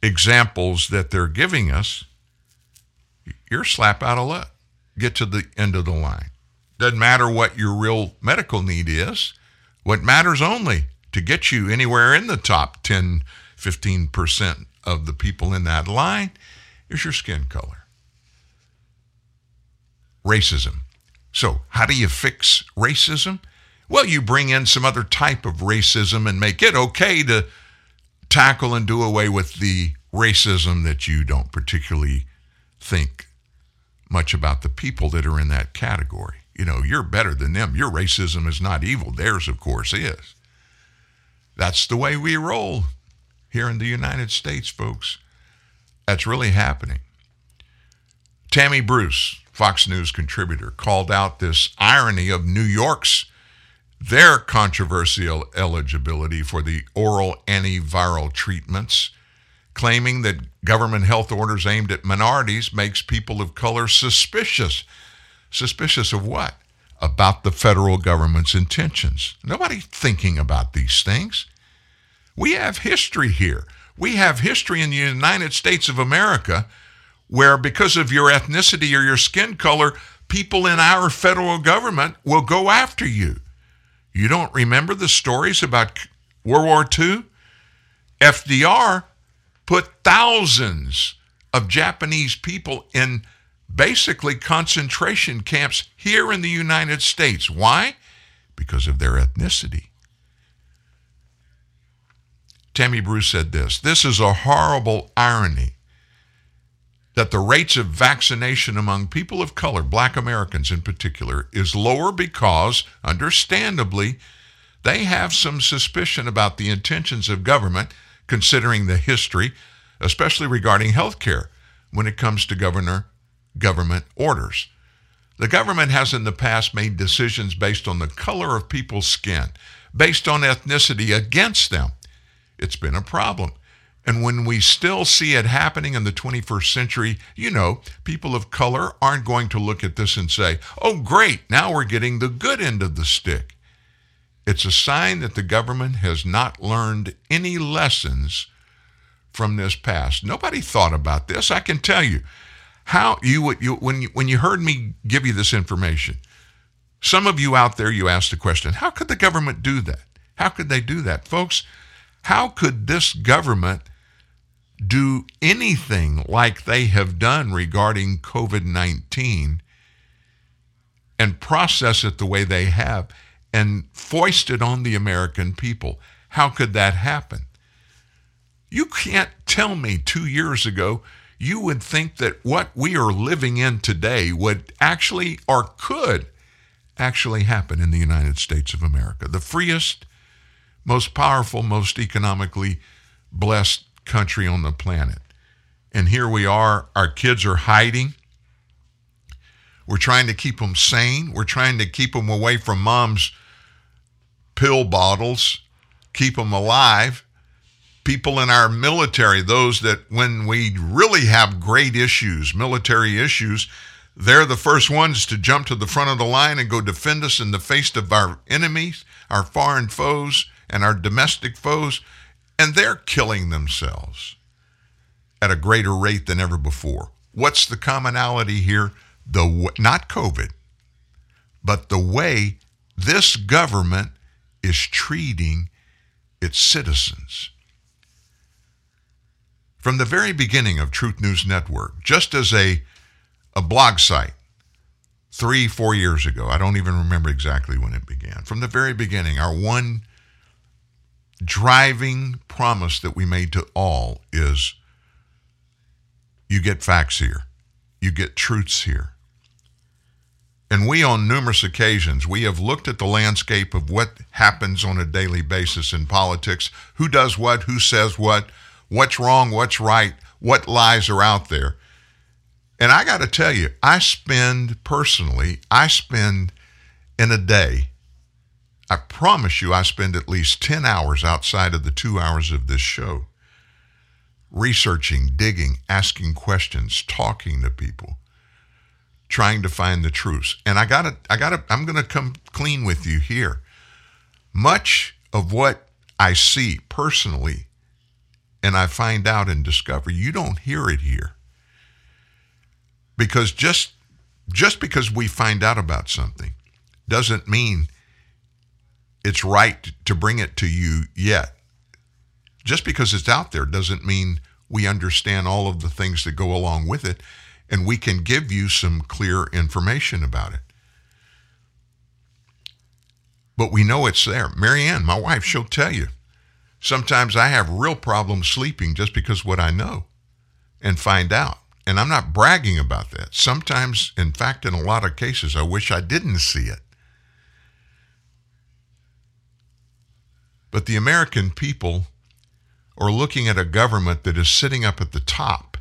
examples that they're giving us, you're slap out of luck. Get to the end of the line. Doesn't matter what your real medical need is. What matters only to get you anywhere in the top 10, 15% of the people in that line is your skin color. Racism. So, how do you fix racism? Well, you bring in some other type of racism and make it okay to tackle and do away with the racism that you don't particularly think much about the people that are in that category. You know, you're better than them. Your racism is not evil. Theirs, of course, is. That's the way we roll here in the United States, folks. That's really happening. Tammy Bruce, Fox News contributor, called out this irony of New York's their controversial eligibility for the oral antiviral treatments claiming that government health orders aimed at minorities makes people of color suspicious. Suspicious of what? About the federal government's intentions. Nobody thinking about these things. We have history here. We have history in the United States of America where, because of your ethnicity or your skin color, people in our federal government will go after you. You don't remember the stories about World War II? FDR put thousands of Japanese people in basically concentration camps here in the United States. Why? Because of their ethnicity. Tammy Bruce said this This is a horrible irony that the rates of vaccination among people of color, black Americans in particular, is lower because, understandably, they have some suspicion about the intentions of government, considering the history, especially regarding health care when it comes to governor government orders. The government has in the past made decisions based on the color of people's skin, based on ethnicity against them. It's been a problem. And when we still see it happening in the 21st century, you know, people of color aren't going to look at this and say, oh, great, now we're getting the good end of the stick. It's a sign that the government has not learned any lessons from this past. Nobody thought about this. I can tell you how you would you when you when you heard me give you this information. Some of you out there you asked the question, how could the government do that? How could they do that? Folks, how could this government do anything like they have done regarding COVID 19 and process it the way they have and foist it on the American people. How could that happen? You can't tell me two years ago you would think that what we are living in today would actually or could actually happen in the United States of America, the freest, most powerful, most economically blessed country on the planet. And here we are, our kids are hiding. We're trying to keep them sane. We're trying to keep them away from mom's pill bottles, keep them alive. People in our military, those that when we really have great issues, military issues, they're the first ones to jump to the front of the line and go defend us in the face of our enemies, our foreign foes, and our domestic foes and they're killing themselves at a greater rate than ever before. What's the commonality here? The not COVID, but the way this government is treating its citizens. From the very beginning of Truth News Network, just as a, a blog site, three, four years ago, I don't even remember exactly when it began. From the very beginning, our one driving promise that we made to all is you get facts here, you get truths here. And we, on numerous occasions, we have looked at the landscape of what happens on a daily basis in politics who does what, who says what, what's wrong, what's right, what lies are out there. And I got to tell you, I spend personally, I spend in a day I promise you, I spend at least 10 hours outside of the two hours of this show researching, digging, asking questions, talking to people, trying to find the truths. And I got to, I got to, I'm to come clean with you here. Much of what I see personally and I find out and discover, you don't hear it here. Because just just because we find out about something doesn't mean it's right to bring it to you yet. Just because it's out there doesn't mean we understand all of the things that go along with it, and we can give you some clear information about it. But we know it's there. Marianne, my wife, she'll tell you. Sometimes I have real problems sleeping just because what I know and find out. And I'm not bragging about that. Sometimes, in fact, in a lot of cases, I wish I didn't see it. But the American people are looking at a government that is sitting up at the top,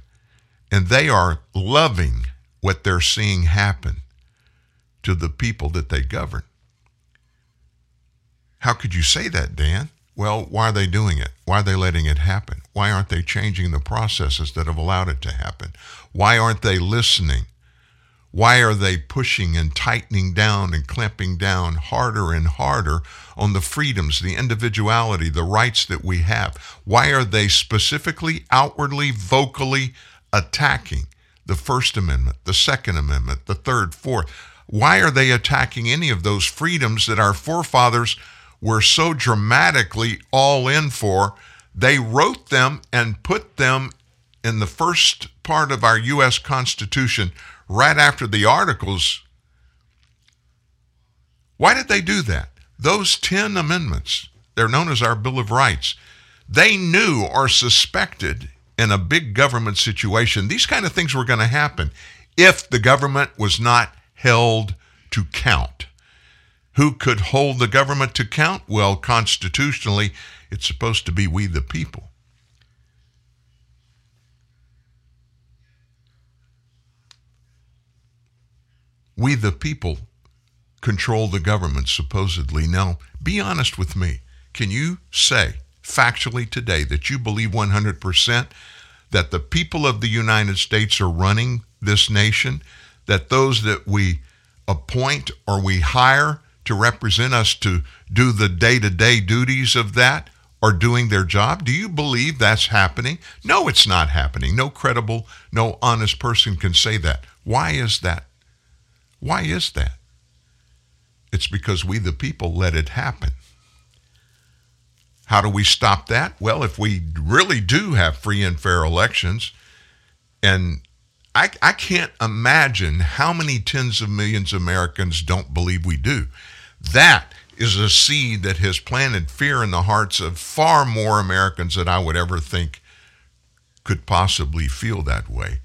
and they are loving what they're seeing happen to the people that they govern. How could you say that, Dan? Well, why are they doing it? Why are they letting it happen? Why aren't they changing the processes that have allowed it to happen? Why aren't they listening? Why are they pushing and tightening down and clamping down harder and harder on the freedoms, the individuality, the rights that we have? Why are they specifically, outwardly, vocally attacking the First Amendment, the Second Amendment, the Third, Fourth? Why are they attacking any of those freedoms that our forefathers were so dramatically all in for? They wrote them and put them in the first part of our U.S. Constitution right after the Articles. Why did they do that? Those 10 amendments, they're known as our Bill of Rights, they knew or suspected in a big government situation these kind of things were going to happen if the government was not held to count. Who could hold the government to count? Well, constitutionally, it's supposed to be we the people. We the people control the government, supposedly. Now, be honest with me. Can you say factually today that you believe 100% that the people of the United States are running this nation? That those that we appoint or we hire to represent us to do the day to day duties of that are doing their job? Do you believe that's happening? No, it's not happening. No credible, no honest person can say that. Why is that? Why is that? It's because we, the people, let it happen. How do we stop that? Well, if we really do have free and fair elections, and I, I can't imagine how many tens of millions of Americans don't believe we do. That is a seed that has planted fear in the hearts of far more Americans than I would ever think could possibly feel that way.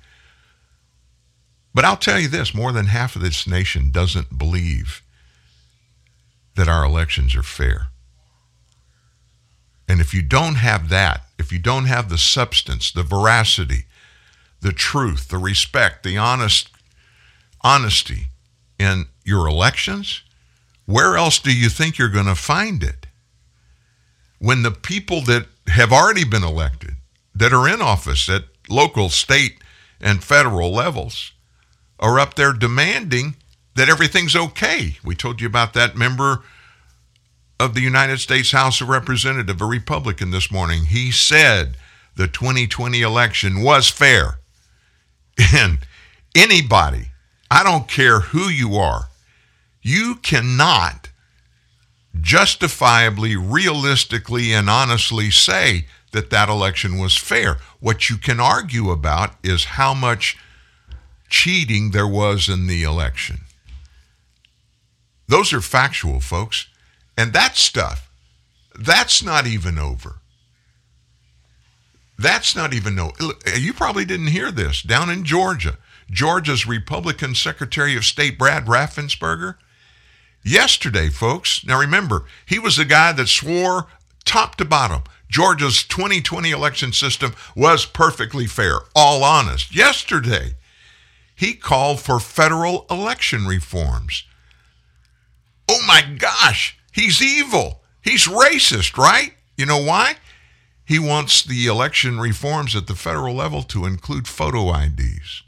But I'll tell you this more than half of this nation doesn't believe that our elections are fair. And if you don't have that, if you don't have the substance, the veracity, the truth, the respect, the honest honesty in your elections, where else do you think you're going to find it? When the people that have already been elected, that are in office at local, state, and federal levels, are up there demanding that everything's okay. We told you about that member of the United States House of Representatives, a Republican this morning. He said the 2020 election was fair. And anybody, I don't care who you are, you cannot justifiably, realistically, and honestly say that that election was fair. What you can argue about is how much cheating there was in the election. Those are factual, folks. And that stuff, that's not even over. That's not even no. You probably didn't hear this down in Georgia. Georgia's Republican Secretary of State Brad Raffensperger. Yesterday, folks. Now remember, he was the guy that swore top to bottom Georgia's 2020 election system was perfectly fair, all honest. Yesterday, he called for federal election reforms. Oh my gosh, he's evil. He's racist, right? You know why? He wants the election reforms at the federal level to include photo IDs,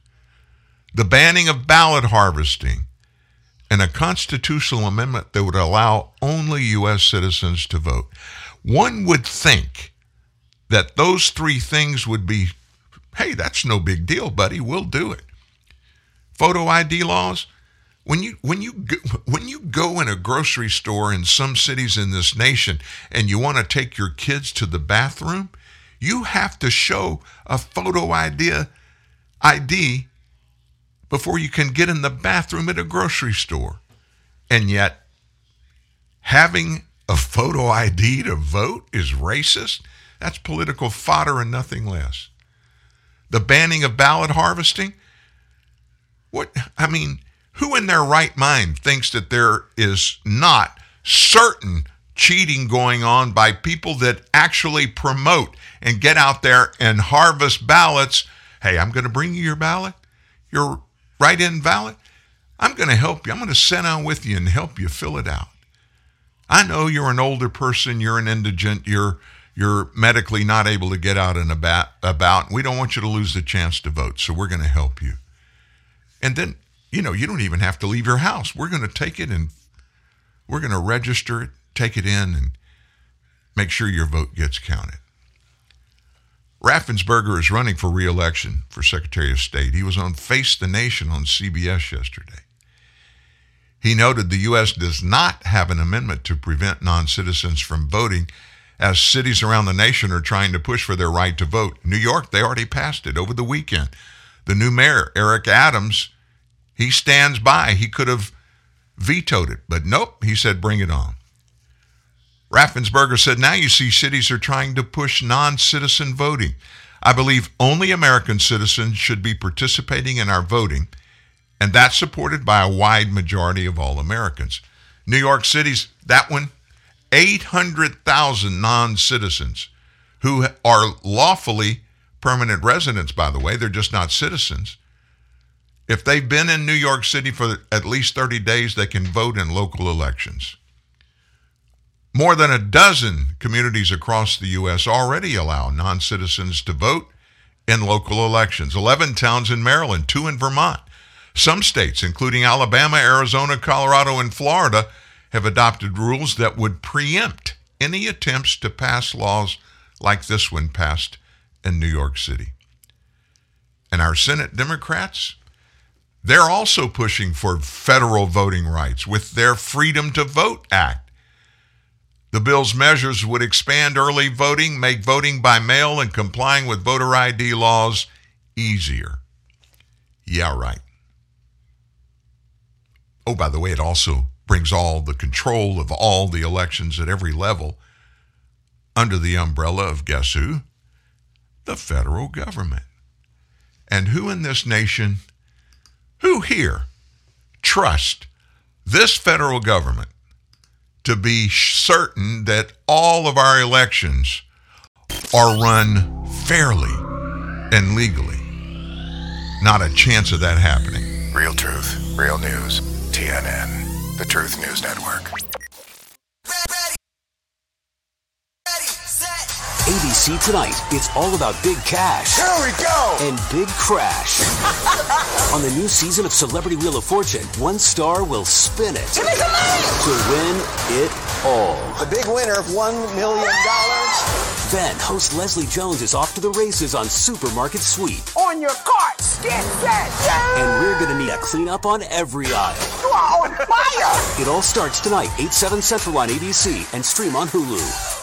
the banning of ballot harvesting, and a constitutional amendment that would allow only U.S. citizens to vote. One would think that those three things would be hey, that's no big deal, buddy. We'll do it. Photo ID laws, when you when you go, when you go in a grocery store in some cities in this nation and you want to take your kids to the bathroom, you have to show a photo ID ID before you can get in the bathroom at a grocery store. And yet having a photo ID to vote is racist. That's political fodder and nothing less. The banning of ballot harvesting, what I mean, who in their right mind thinks that there is not certain cheating going on by people that actually promote and get out there and harvest ballots? Hey, I'm going to bring you your ballot, your write in ballot. I'm going to help you. I'm going to sit down with you and help you fill it out. I know you're an older person, you're an indigent, you're you're medically not able to get out and about. We don't want you to lose the chance to vote, so we're going to help you. And then, you know, you don't even have to leave your house. We're going to take it and we're going to register it, take it in, and make sure your vote gets counted. Raffensperger is running for reelection for Secretary of State. He was on Face the Nation on CBS yesterday. He noted the U.S. does not have an amendment to prevent non citizens from voting, as cities around the nation are trying to push for their right to vote. New York, they already passed it over the weekend. The new mayor, Eric Adams, he stands by. He could have vetoed it, but nope, he said, bring it on. Raffensperger said, now you see cities are trying to push non citizen voting. I believe only American citizens should be participating in our voting and that's supported by a wide majority of all Americans. New York City's that one, 800,000 non citizens who are lawfully permanent residents, by the way, they're just not citizens. If they've been in New York City for at least 30 days, they can vote in local elections. More than a dozen communities across the U.S. already allow non citizens to vote in local elections 11 towns in Maryland, two in Vermont. Some states, including Alabama, Arizona, Colorado, and Florida, have adopted rules that would preempt any attempts to pass laws like this one passed in New York City. And our Senate Democrats, they're also pushing for federal voting rights with their Freedom to Vote Act. The bill's measures would expand early voting, make voting by mail and complying with voter ID laws easier. Yeah, right. Oh, by the way, it also brings all the control of all the elections at every level under the umbrella of guess who? The federal government. And who in this nation, who here trust this federal government to be certain that all of our elections are run fairly and legally? Not a chance of that happening. Real truth, real news. TNN, the Truth News Network. ABC Tonight, it's all about big cash. Here we go! And big crash. On the new season of Celebrity Wheel of Fortune, one star will spin it Give me some money! to win it all. The big winner of $1 million. Then, host Leslie Jones is off to the races on Supermarket Sweep. On your carts, get set, And we're going to need a cleanup on every aisle. You are on fire! It all starts tonight, 8, 7 Central on ABC and stream on Hulu.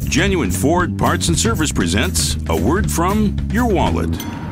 Genuine Ford Parts and Service presents a word from your wallet.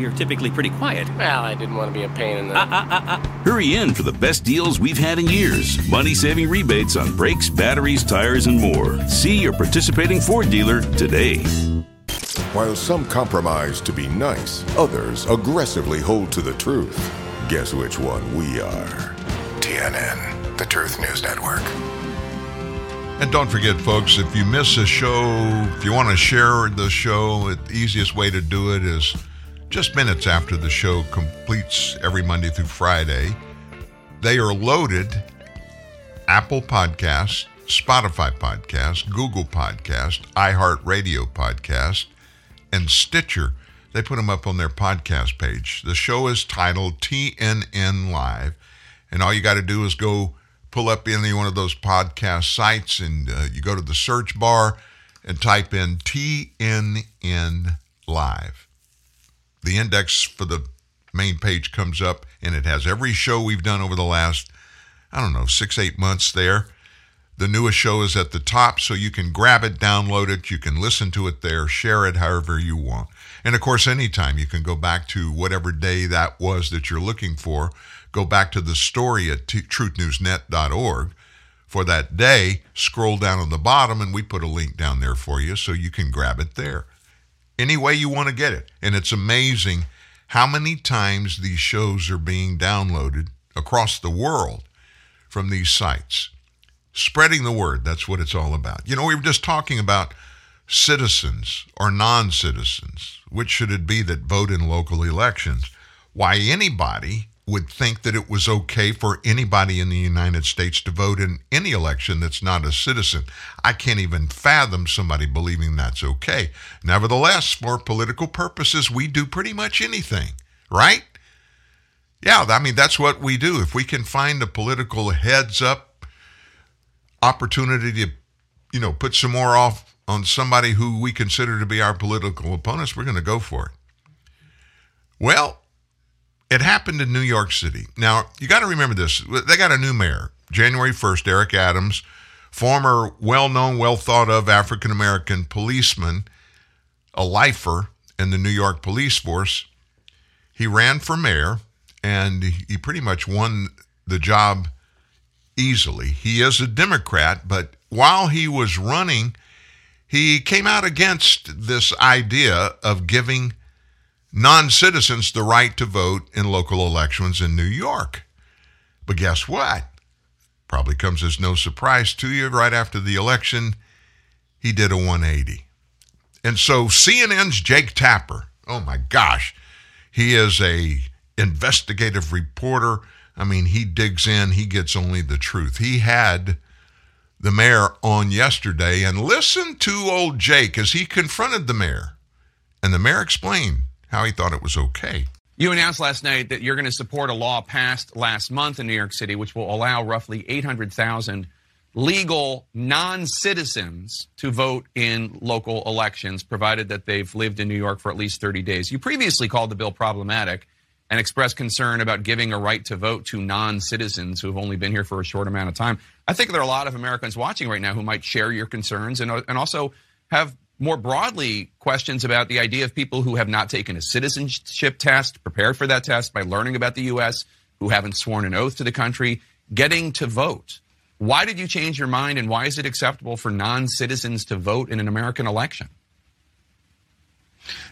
you're typically pretty quiet. Well, I didn't want to be a pain in the. Uh, uh, uh, Hurry in for the best deals we've had in years. Money saving rebates on brakes, batteries, tires, and more. See your participating Ford dealer today. While some compromise to be nice, others aggressively hold to the truth. Guess which one we are? TNN, the Truth News Network. And don't forget, folks, if you miss a show, if you want to share the show, the easiest way to do it is just minutes after the show completes every Monday through Friday. They are loaded Apple Podcast, Spotify Podcast, Google Podcast, iHeartRadio Podcast, and Stitcher. They put them up on their podcast page. The show is titled TNN Live, and all you got to do is go pull up any one of those podcast sites and uh, you go to the search bar and type in TNN Live. The index for the main page comes up and it has every show we've done over the last, I don't know, six, eight months there. The newest show is at the top, so you can grab it, download it, you can listen to it there, share it however you want. And of course, anytime you can go back to whatever day that was that you're looking for, go back to the story at t- truthnewsnet.org for that day, scroll down on the bottom, and we put a link down there for you so you can grab it there. Any way you want to get it. And it's amazing how many times these shows are being downloaded across the world from these sites. Spreading the word, that's what it's all about. You know, we were just talking about citizens or non citizens. Which should it be that vote in local elections? Why anybody would think that it was okay for anybody in the United States to vote in any election that's not a citizen. I can't even fathom somebody believing that's okay. Nevertheless, for political purposes, we do pretty much anything, right? Yeah, I mean, that's what we do. If we can find a political heads up opportunity to, you know, put some more off on somebody who we consider to be our political opponents, we're going to go for it. Well, it happened in New York City. Now, you got to remember this. They got a new mayor, January 1st, Eric Adams, former well known, well thought of African American policeman, a lifer in the New York police force. He ran for mayor and he pretty much won the job easily. He is a Democrat, but while he was running, he came out against this idea of giving non citizens the right to vote in local elections in New York. But guess what? Probably comes as no surprise to you. Right after the election, he did a 180. And so CNN's Jake Tapper, oh my gosh, he is a investigative reporter. I mean, he digs in, he gets only the truth. He had the mayor on yesterday and listen to old Jake as he confronted the mayor. And the mayor explained how he thought it was okay. You announced last night that you're going to support a law passed last month in New York City, which will allow roughly 800,000 legal non citizens to vote in local elections, provided that they've lived in New York for at least 30 days. You previously called the bill problematic and expressed concern about giving a right to vote to non citizens who have only been here for a short amount of time. I think there are a lot of Americans watching right now who might share your concerns and, and also have more broadly questions about the idea of people who have not taken a citizenship test, prepared for that test by learning about the U.S., who haven't sworn an oath to the country, getting to vote. Why did you change your mind and why is it acceptable for non citizens to vote in an American election?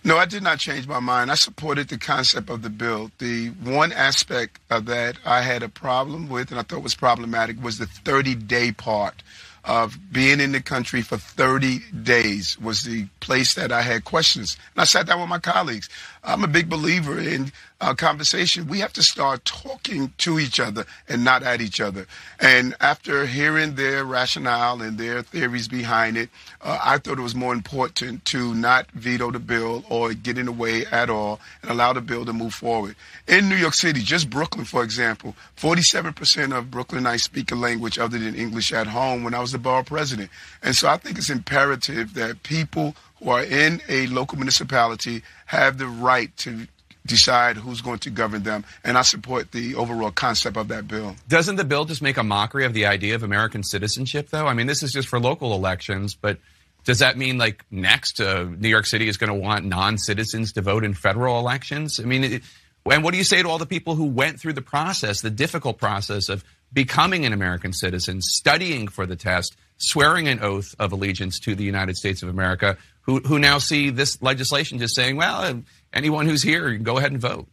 No, I did not change my mind. I supported the concept of the bill. The one aspect of that I had a problem with and I thought was problematic was the 30 day part of being in the country for 30 days was the place that I had questions. And I sat down with my colleagues. I'm a big believer in uh, conversation. We have to start talking to each other and not at each other. And after hearing their rationale and their theories behind it, uh, I thought it was more important to not veto the bill or get in the way at all and allow the bill to move forward. In New York City, just Brooklyn, for example, 47% of Brooklynites speak a language other than English at home when I was the borough president. And so I think it's imperative that people who are in a local municipality have the right to decide who's going to govern them. And I support the overall concept of that bill. Doesn't the bill just make a mockery of the idea of American citizenship, though? I mean, this is just for local elections, but does that mean, like, next, uh, New York City is going to want non citizens to vote in federal elections? I mean, it, and what do you say to all the people who went through the process, the difficult process of becoming an American citizen, studying for the test, swearing an oath of allegiance to the United States of America, who, who now see this legislation just saying, well, anyone who's here, go ahead and vote?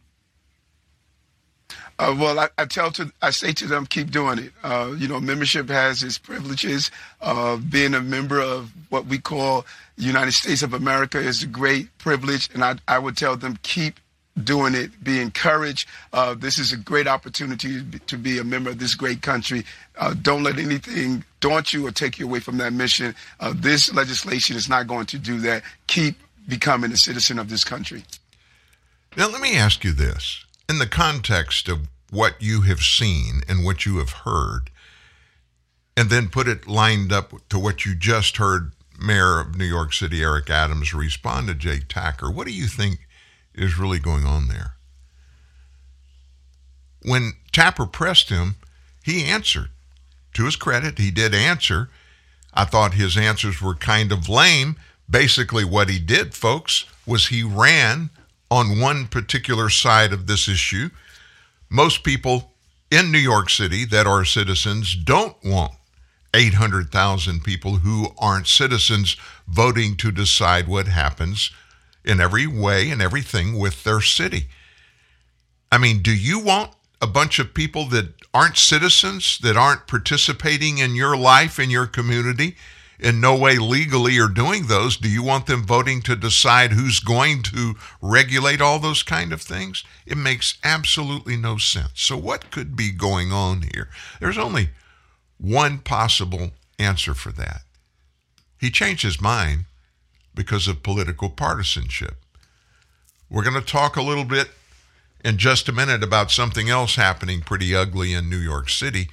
Uh, well, I, I, tell to I say to them, keep doing it. Uh, you know, membership has its privileges. Uh, being a member of what we call United States of America is a great privilege, and I, I would tell them keep doing it. Be encouraged. Uh, this is a great opportunity to be a member of this great country. Uh, don't let anything daunt you or take you away from that mission. Uh, this legislation is not going to do that. Keep becoming a citizen of this country. Now, let me ask you this in the context of what you have seen and what you have heard, and then put it lined up to what you just heard Mayor of New York City, Eric Adams, respond to Jake Tapper. What do you think is really going on there? When Tapper pressed him, he answered. To his credit, he did answer. I thought his answers were kind of lame. Basically, what he did, folks, was he ran on one particular side of this issue. Most people in New York City that are citizens don't want 800,000 people who aren't citizens voting to decide what happens in every way and everything with their city. I mean, do you want a bunch of people that aren't citizens, that aren't participating in your life, in your community, in no way legally are doing those, do you want them voting to decide who's going to regulate all those kind of things? It makes absolutely no sense. So, what could be going on here? There's only one possible answer for that. He changed his mind because of political partisanship. We're going to talk a little bit in just a minute about something else happening pretty ugly in New York City.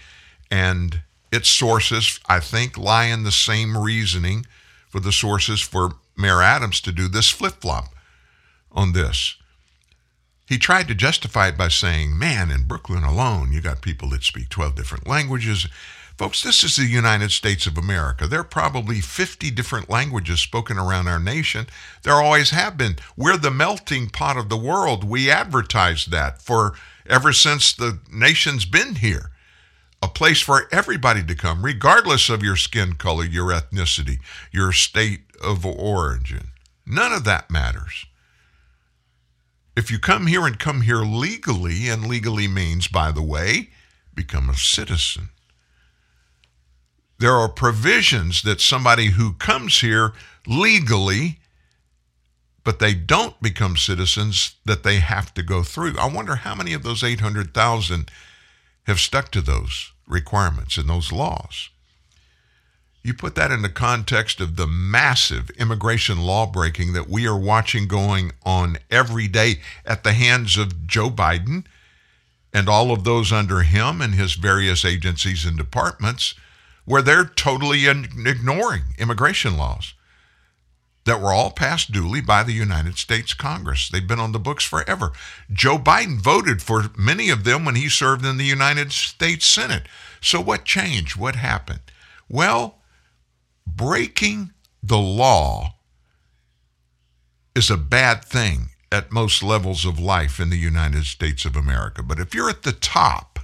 And its sources, I think, lie in the same reasoning for the sources for Mayor Adams to do this flip flop on this. He tried to justify it by saying, man, in Brooklyn alone, you got people that speak 12 different languages. Folks, this is the United States of America. There are probably 50 different languages spoken around our nation. There always have been. We're the melting pot of the world. We advertise that for ever since the nation's been here. A place for everybody to come, regardless of your skin color, your ethnicity, your state of origin. None of that matters. If you come here and come here legally, and legally means, by the way, become a citizen there are provisions that somebody who comes here legally but they don't become citizens that they have to go through. I wonder how many of those 800,000 have stuck to those requirements and those laws. You put that in the context of the massive immigration law breaking that we are watching going on every day at the hands of Joe Biden and all of those under him and his various agencies and departments where they're totally ignoring immigration laws that were all passed duly by the United States Congress. They've been on the books forever. Joe Biden voted for many of them when he served in the United States Senate. So, what changed? What happened? Well, breaking the law is a bad thing at most levels of life in the United States of America. But if you're at the top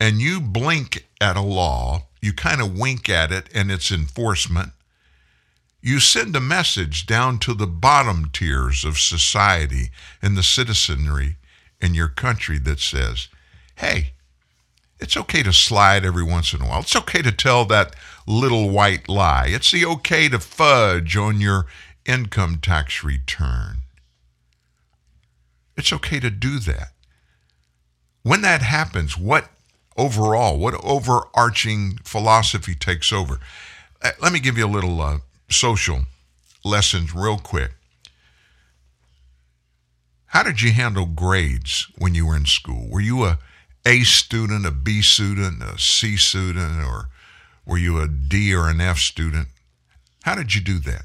and you blink at a law, you kind of wink at it and its enforcement, you send a message down to the bottom tiers of society and the citizenry in your country that says, hey, it's okay to slide every once in a while. It's okay to tell that little white lie. It's the okay to fudge on your income tax return. It's okay to do that. When that happens, what overall, what overarching philosophy takes over? Uh, let me give you a little uh, social lessons real quick. How did you handle grades when you were in school? Were you a A student, a B student, a C student, or were you a D or an F student? How did you do that?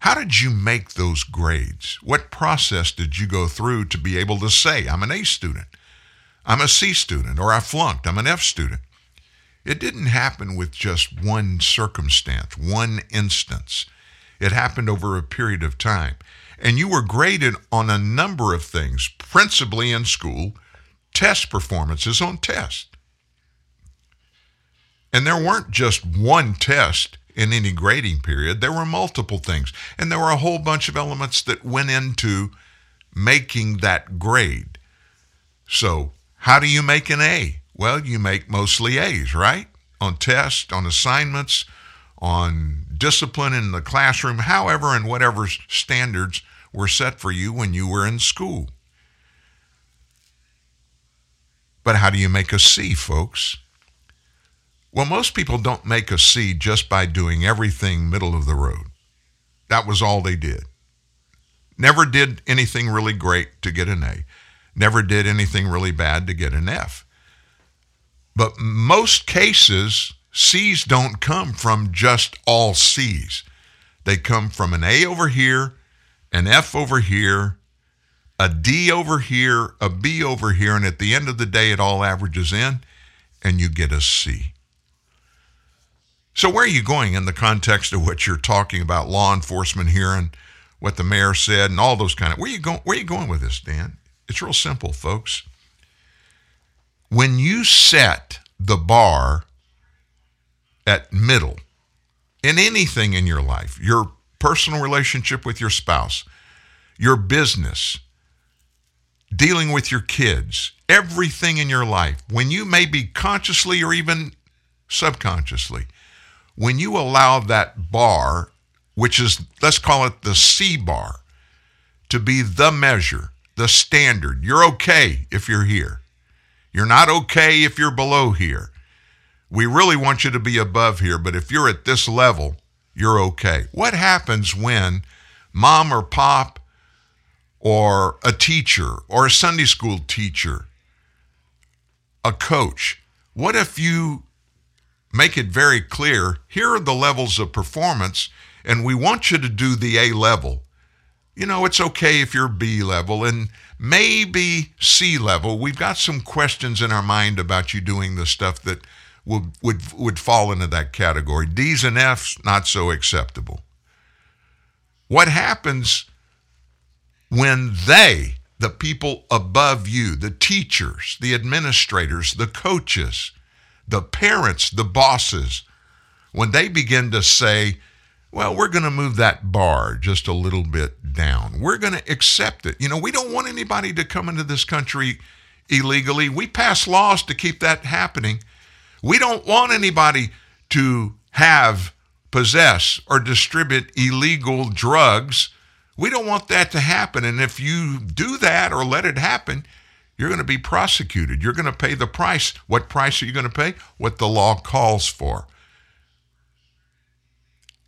How did you make those grades? What process did you go through to be able to say, I'm an A student? I'm a C student or I flunked, I'm an F student. It didn't happen with just one circumstance, one instance. It happened over a period of time. And you were graded on a number of things, principally in school, test performances on tests. And there weren't just one test in any grading period, there were multiple things. And there were a whole bunch of elements that went into making that grade. So how do you make an A? Well, you make mostly A's, right? On tests, on assignments, on discipline in the classroom, however, and whatever standards were set for you when you were in school. But how do you make a C, folks? Well, most people don't make a C just by doing everything middle of the road. That was all they did. Never did anything really great to get an A never did anything really bad to get an F. But most cases, C's don't come from just all C's. They come from an A over here, an F over here, a D over here, a B over here, and at the end of the day, it all averages in, and you get a C. So, where are you going in the context of what you're talking about, law enforcement here, and what the mayor said, and all those kind of? Where you going? Where are you going with this, Dan? It's real simple, folks. When you set the bar at middle in anything in your life, your personal relationship with your spouse, your business, dealing with your kids, everything in your life, when you maybe consciously or even subconsciously, when you allow that bar, which is, let's call it the C bar, to be the measure, the standard, you're okay if you're here. You're not okay if you're below here. We really want you to be above here, but if you're at this level, you're okay. What happens when mom or pop or a teacher or a Sunday school teacher, a coach, what if you make it very clear here are the levels of performance, and we want you to do the A level? You know, it's okay if you're B level and maybe C level. We've got some questions in our mind about you doing the stuff that would would would fall into that category. D's and F's not so acceptable. What happens when they, the people above you, the teachers, the administrators, the coaches, the parents, the bosses, when they begin to say, well, we're going to move that bar just a little bit down. We're going to accept it. You know, we don't want anybody to come into this country illegally. We pass laws to keep that happening. We don't want anybody to have, possess, or distribute illegal drugs. We don't want that to happen. And if you do that or let it happen, you're going to be prosecuted. You're going to pay the price. What price are you going to pay? What the law calls for.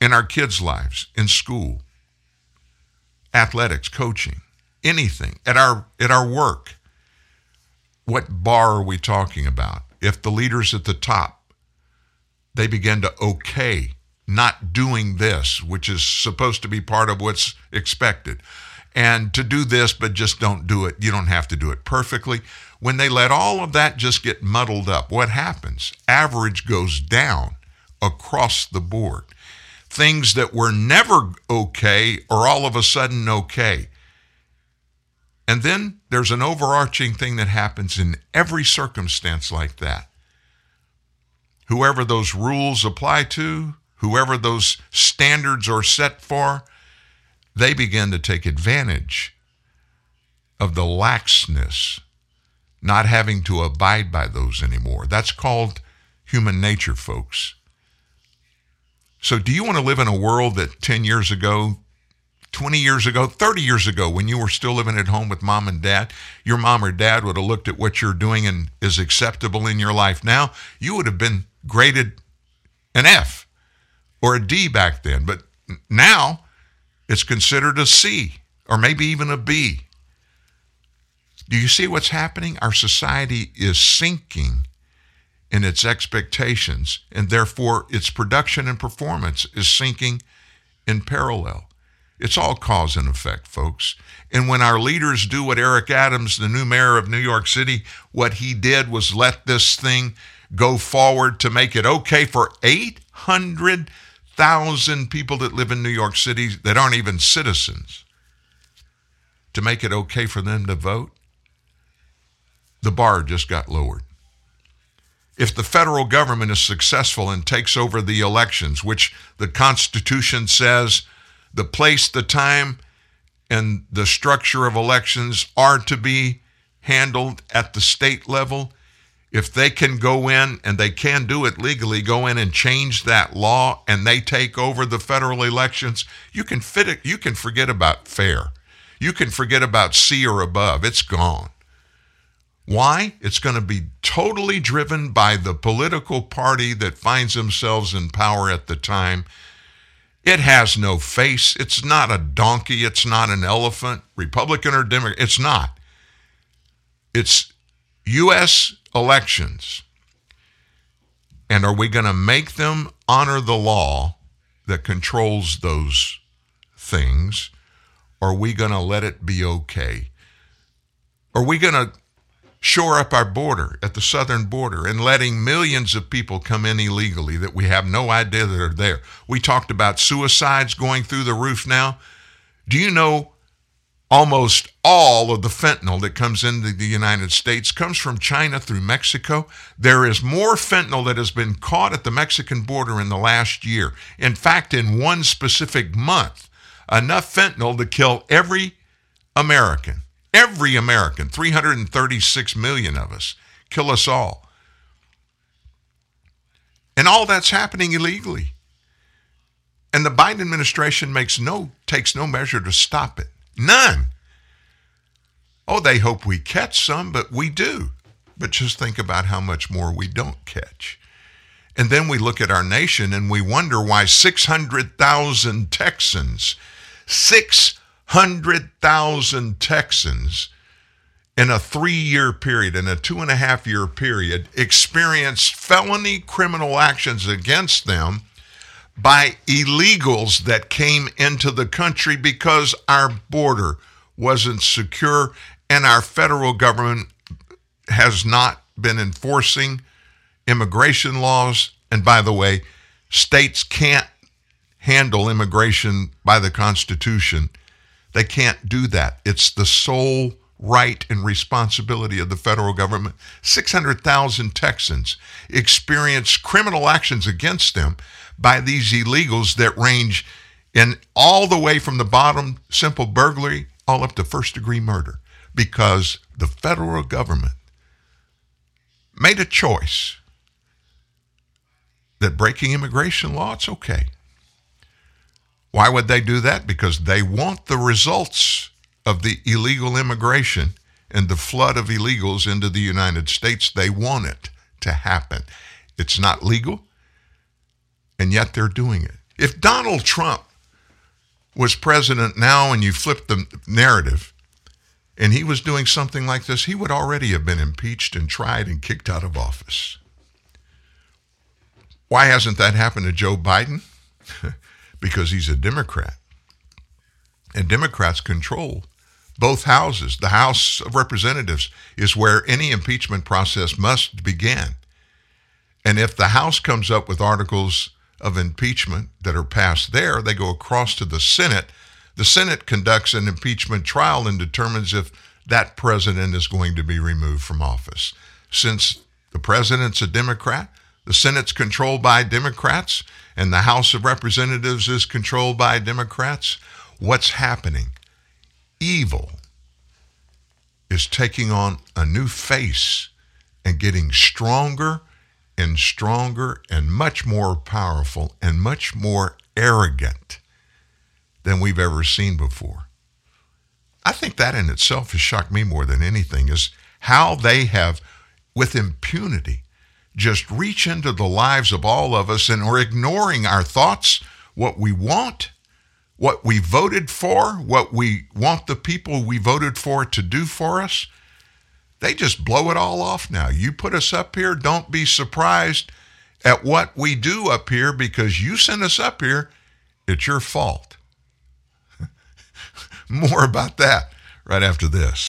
In our kids' lives, in school, athletics, coaching, anything, at our at our work. What bar are we talking about? If the leaders at the top they begin to okay not doing this, which is supposed to be part of what's expected. And to do this, but just don't do it. You don't have to do it perfectly. When they let all of that just get muddled up, what happens? Average goes down across the board. Things that were never okay are all of a sudden okay. And then there's an overarching thing that happens in every circumstance like that. Whoever those rules apply to, whoever those standards are set for, they begin to take advantage of the laxness, not having to abide by those anymore. That's called human nature, folks. So, do you want to live in a world that 10 years ago, 20 years ago, 30 years ago, when you were still living at home with mom and dad, your mom or dad would have looked at what you're doing and is acceptable in your life now? You would have been graded an F or a D back then. But now it's considered a C or maybe even a B. Do you see what's happening? Our society is sinking in its expectations, and therefore its production and performance is sinking in parallel. It's all cause and effect, folks. And when our leaders do what Eric Adams, the new mayor of New York City, what he did was let this thing go forward to make it okay for 800,000 people that live in New York City that aren't even citizens, to make it okay for them to vote. The bar just got lowered if the federal government is successful and takes over the elections, which the Constitution says the place, the time, and the structure of elections are to be handled at the state level, if they can go in and they can do it legally, go in and change that law and they take over the federal elections, you can fit it, you can forget about fair. You can forget about C or above. It's gone. Why? It's going to be totally driven by the political party that finds themselves in power at the time. It has no face. It's not a donkey. It's not an elephant, Republican or Democrat. It's not. It's U.S. elections. And are we going to make them honor the law that controls those things? Are we going to let it be okay? Are we going to shore up our border at the southern border and letting millions of people come in illegally that we have no idea that are there? We talked about suicides going through the roof now. Do you know almost all of the fentanyl that comes into the United States comes from China through Mexico. There is more fentanyl that has been caught at the Mexican border in the last year. In fact, in one specific month, enough fentanyl to kill every American. Every American, 336 million of us, kill us all. And all that's happening illegally. And the Biden administration makes no takes no measure to stop it. None. Oh, they hope we catch some, but we do. But just think about how much more we don't catch. And then we look at our nation and we wonder why 600,000 Texans, 600,000 Texans in a three year period, in a two and a half year period, experienced felony criminal actions against them by illegals that came into the country because our border wasn't secure and our federal government has not been enforcing immigration laws. And by the way, states can't handle immigration by the Constitution. They can't do that. It's the sole right and responsibility of the federal government. 600,000 Texans experience criminal actions against them by these illegals that range in all the way from the bottom, simple burglary, all up to first degree murder, because the federal government made a choice that breaking immigration law, it's okay. Why would they do that? Because they want the results of the illegal immigration and the flood of illegals into the United States. They want it to happen. It's not legal, and yet they're doing it. If Donald Trump was president now and you flip the narrative and he was doing something like this, he would already have been impeached and tried and kicked out of office. Why hasn't that happened to Joe Biden? because he's a Democrat. And Democrats control both houses. The House of Representatives is where any impeachment process must begin. And if the House comes up with articles of impeachment that are passed there, they go across to the Senate. The Senate conducts an impeachment trial and determines if that president is going to be removed from office. Since the president's a Democrat, the Senate's controlled by Democrats, and the House of Representatives is controlled by Democrats. What's happening? Evil is taking on a new face and getting stronger and stronger and much more powerful and much more arrogant than we've ever seen before. I think that in itself has shocked me more than anything is how they have, with impunity, just reach into the lives of all of us and are ignoring our thoughts, what we want, what we voted for, what we want the people we voted for to do for us. They just blow it all off now. You put us up here, don't be surprised at what we do up here because you sent us up here. It's your fault. More about that right after this.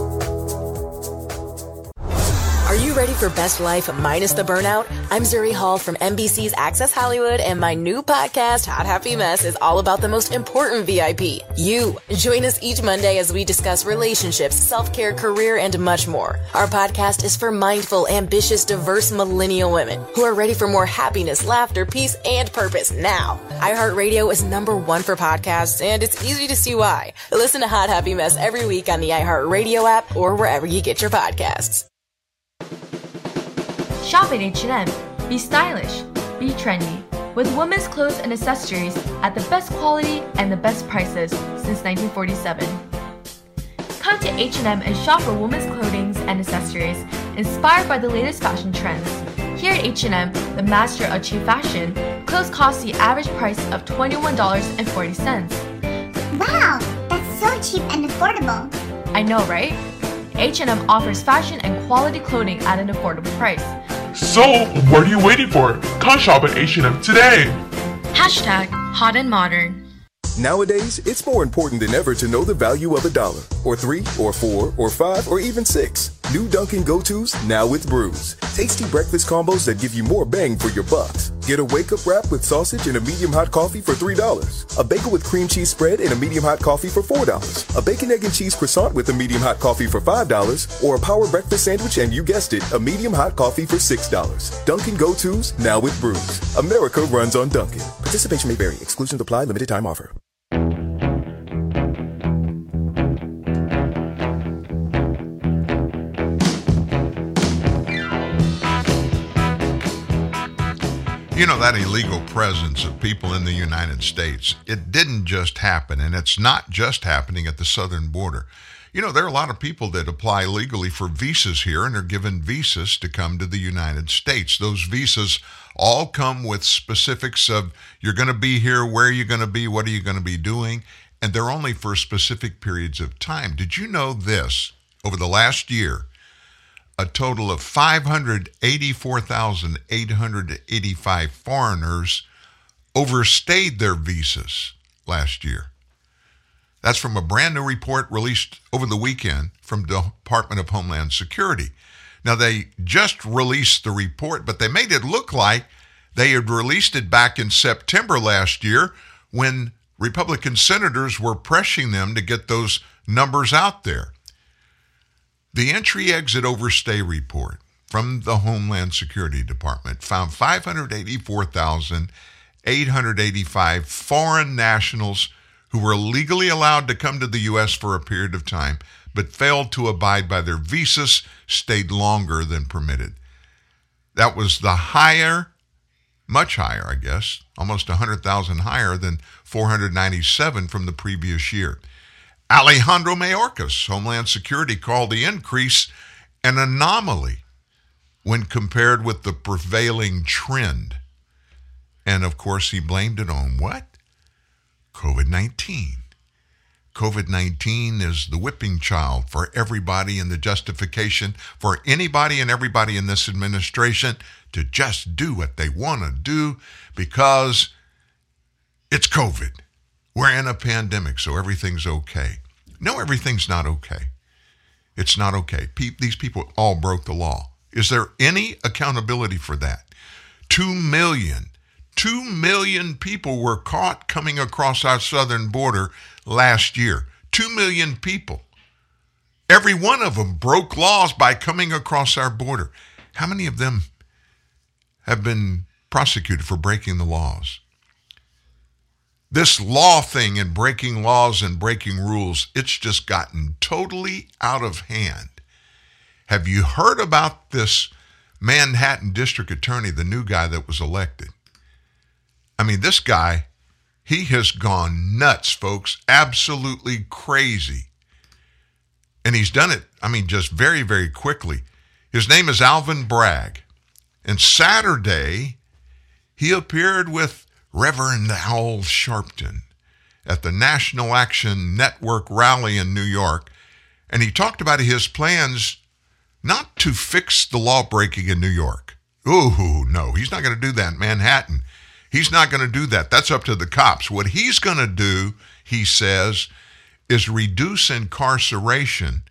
Ready for best life minus the burnout? I'm Zuri Hall from NBC's Access Hollywood, and my new podcast, Hot Happy Mess, is all about the most important VIP, you. Join us each Monday as we discuss relationships, self care, career, and much more. Our podcast is for mindful, ambitious, diverse millennial women who are ready for more happiness, laughter, peace, and purpose now. iHeartRadio is number one for podcasts, and it's easy to see why. Listen to Hot Happy Mess every week on the iHeartRadio app or wherever you get your podcasts. Shop at H&M. Be stylish. Be trendy. with women's clothes and accessories at the best quality and the best prices since 1947. Come to H&M and shop for women's clothing and accessories inspired by the latest fashion trends. Here at H&M, the master of cheap fashion, clothes cost the average price of $21.40. Wow, that's so cheap and affordable. I know, right? H&M offers fashion and quality clothing at an affordable price. So, what are you waiting for? Come shop at H&M today. Hashtag hot and modern. Nowadays, it's more important than ever to know the value of a dollar, or three, or four, or five, or even six. New Dunkin' Go-Tos now with brews. Tasty breakfast combos that give you more bang for your bucks. Get a wake-up wrap with sausage and a medium hot coffee for $3. A bagel with cream cheese spread and a medium hot coffee for $4. A bacon, egg, and cheese croissant with a medium hot coffee for $5. Or a power breakfast sandwich and you guessed it, a medium hot coffee for $6. Dunkin' Go-Tos now with brews. America runs on Dunkin'. Participation may vary. Exclusions apply. Limited time offer. You know, that illegal presence of people in the United States, it didn't just happen, and it's not just happening at the southern border. You know, there are a lot of people that apply legally for visas here and are given visas to come to the United States. Those visas all come with specifics of you're going to be here, where you're you going to be, what are you going to be doing, and they're only for specific periods of time. Did you know this? Over the last year, a total of 584,885 foreigners overstayed their visas last year. That's from a brand new report released over the weekend from Department of Homeland Security. Now, they just released the report, but they made it look like they had released it back in September last year when Republican senators were pressing them to get those numbers out there. The entry exit overstay report from the Homeland Security Department found 584,885 foreign nationals who were legally allowed to come to the U.S. for a period of time but failed to abide by their visas, stayed longer than permitted. That was the higher, much higher, I guess, almost 100,000 higher than 497 from the previous year. Alejandro Mayorkas, Homeland Security, called the increase an anomaly when compared with the prevailing trend. And of course, he blamed it on what? COVID 19. COVID 19 is the whipping child for everybody and the justification for anybody and everybody in this administration to just do what they want to do because it's COVID. We're in a pandemic, so everything's okay. No, everything's not okay. It's not okay. Pe- these people all broke the law. Is there any accountability for that? Two million, two million people were caught coming across our southern border last year. Two million people. Every one of them broke laws by coming across our border. How many of them have been prosecuted for breaking the laws? This law thing and breaking laws and breaking rules, it's just gotten totally out of hand. Have you heard about this Manhattan district attorney, the new guy that was elected? I mean, this guy, he has gone nuts, folks, absolutely crazy. And he's done it, I mean, just very, very quickly. His name is Alvin Bragg. And Saturday, he appeared with Reverend Al Sharpton at the National Action Network rally in New York, and he talked about his plans not to fix the law breaking in New York. Ooh, no, he's not going to do that in Manhattan. He's not going to do that. That's up to the cops. What he's going to do, he says, is reduce incarceration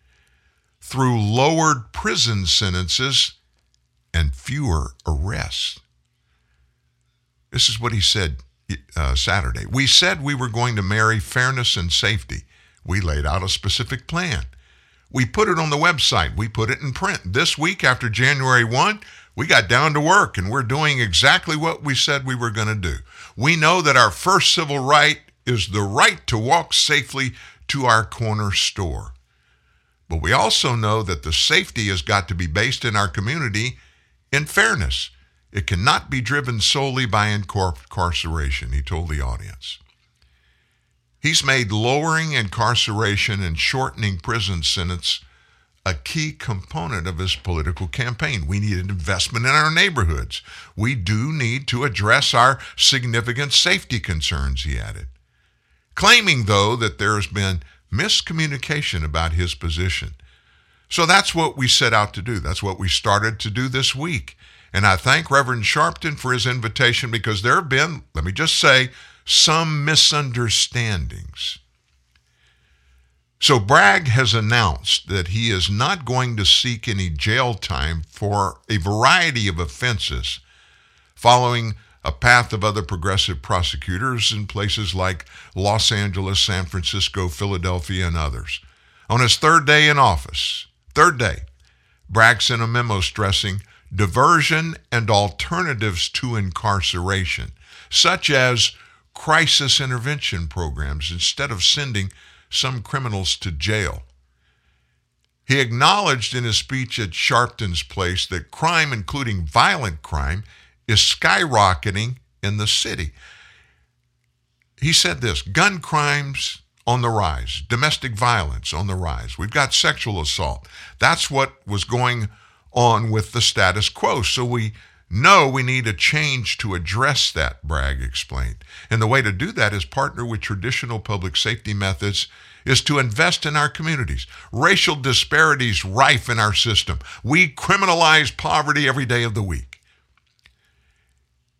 through lowered prison sentences and fewer arrests. This is what he said uh, Saturday. We said we were going to marry fairness and safety. We laid out a specific plan. We put it on the website. We put it in print. This week after January 1, we got down to work and we're doing exactly what we said we were going to do. We know that our first civil right is the right to walk safely to our corner store. But we also know that the safety has got to be based in our community in fairness It cannot be driven solely by incarceration, he told the audience. He's made lowering incarceration and shortening prison sentence a key component of his political campaign. We need an investment in our neighborhoods. We do need to address our significant safety concerns, he added. Claiming, though, that there has been miscommunication about his position. So that's what we set out to do. That's what we started to do this week. And I thank Reverend Sharpton for his invitation because there have been, let me just say, some misunderstandings. So Bragg has announced that he is not going to seek any jail time for a variety of offenses following a path of other progressive prosecutors in places like Los Angeles, San Francisco, Philadelphia, and others. On his third day in office, third day, Bragg sent a memo stressing diversion and alternatives to incarceration, such as crisis intervention programs instead of sending some criminals to jail. He acknowledged in his speech at Sharpton's place that crime, including violent crime, is skyrocketing in the city. He said this gun crimes on the rise, domestic violence on the rise. We've got sexual assault. That's what was going on with the status quo. So we know we need a change to address that, Bragg explained. And the way to do that is partner with traditional public safety methods is to invest in our communities. Racial disparities rife in our system. We criminalize poverty every day of the week.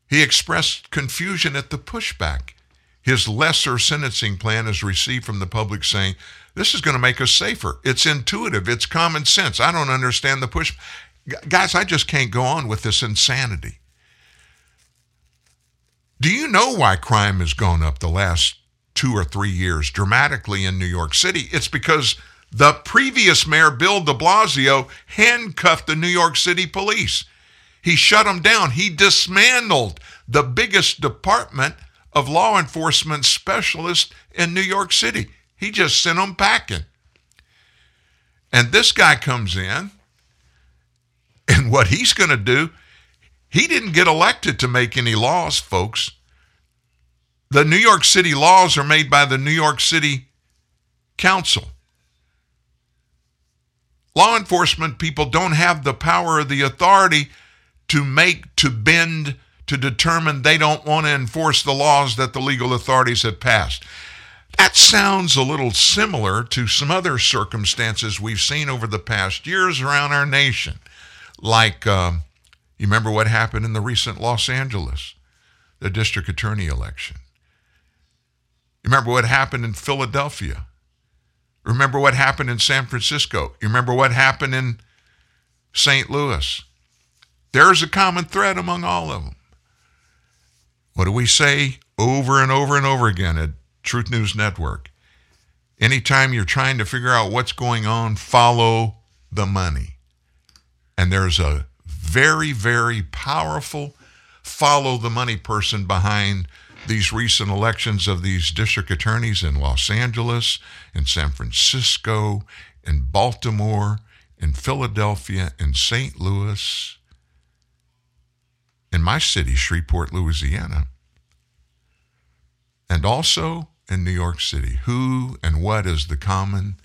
He expressed confusion at the pushback. His lesser sentencing plan is received from the public saying, This is going to make us safer. It's intuitive, it's common sense. I don't understand the push. Guys, I just can't go on with this insanity. Do you know why crime has gone up the last two or three years dramatically in New York City? It's because the previous mayor, Bill de Blasio, handcuffed the New York City police. He shut them down. He dismantled the biggest department of law enforcement specialists in New York City. He just sent them packing. And this guy comes in, and what he's going to do, he didn't get elected to make any laws, folks. The New York City laws are made by the New York City Council. Law enforcement people don't have the power or the authority to make, to bend, to determine they don't want to enforce the laws that the legal authorities have passed. That sounds a little similar to some other circumstances we've seen over the past years around our nation. Like, um, you remember what happened in the recent Los Angeles, the district attorney election? You remember what happened in Philadelphia? Remember what happened in San Francisco? You remember what happened in St. Louis? There's a common thread among all of them. What do we say over and over and over again Truth News Network? Anytime you're trying to figure out what's going on, follow the money. And there's a very, very powerful follow the money person behind these recent elections of these district attorneys in Los Angeles, in San Francisco, in Baltimore, in Philadelphia, in St. Louis, in my city, Shreveport, Louisiana, and also in New York City. Who and what is the common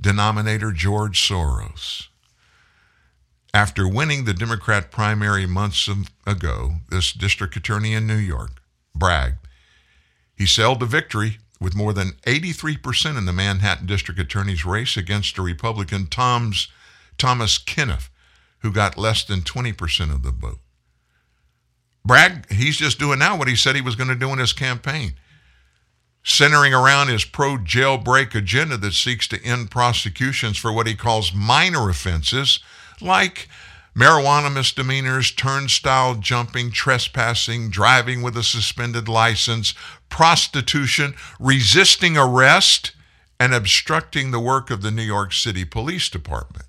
denominator? George Soros. After winning the Democrat primary months ago, this district attorney in New York bragged he sailed to victory with more than 83% in the Manhattan district attorney's race against a Republican Tom's, Thomas Kenniff, who got less than 20% of the vote. Bragg, he's just doing now what he said he was going to do in his campaign, centering around his pro jailbreak agenda that seeks to end prosecutions for what he calls minor offenses like marijuana misdemeanors, turnstile jumping, trespassing, driving with a suspended license, prostitution, resisting arrest, and obstructing the work of the New York City Police Department.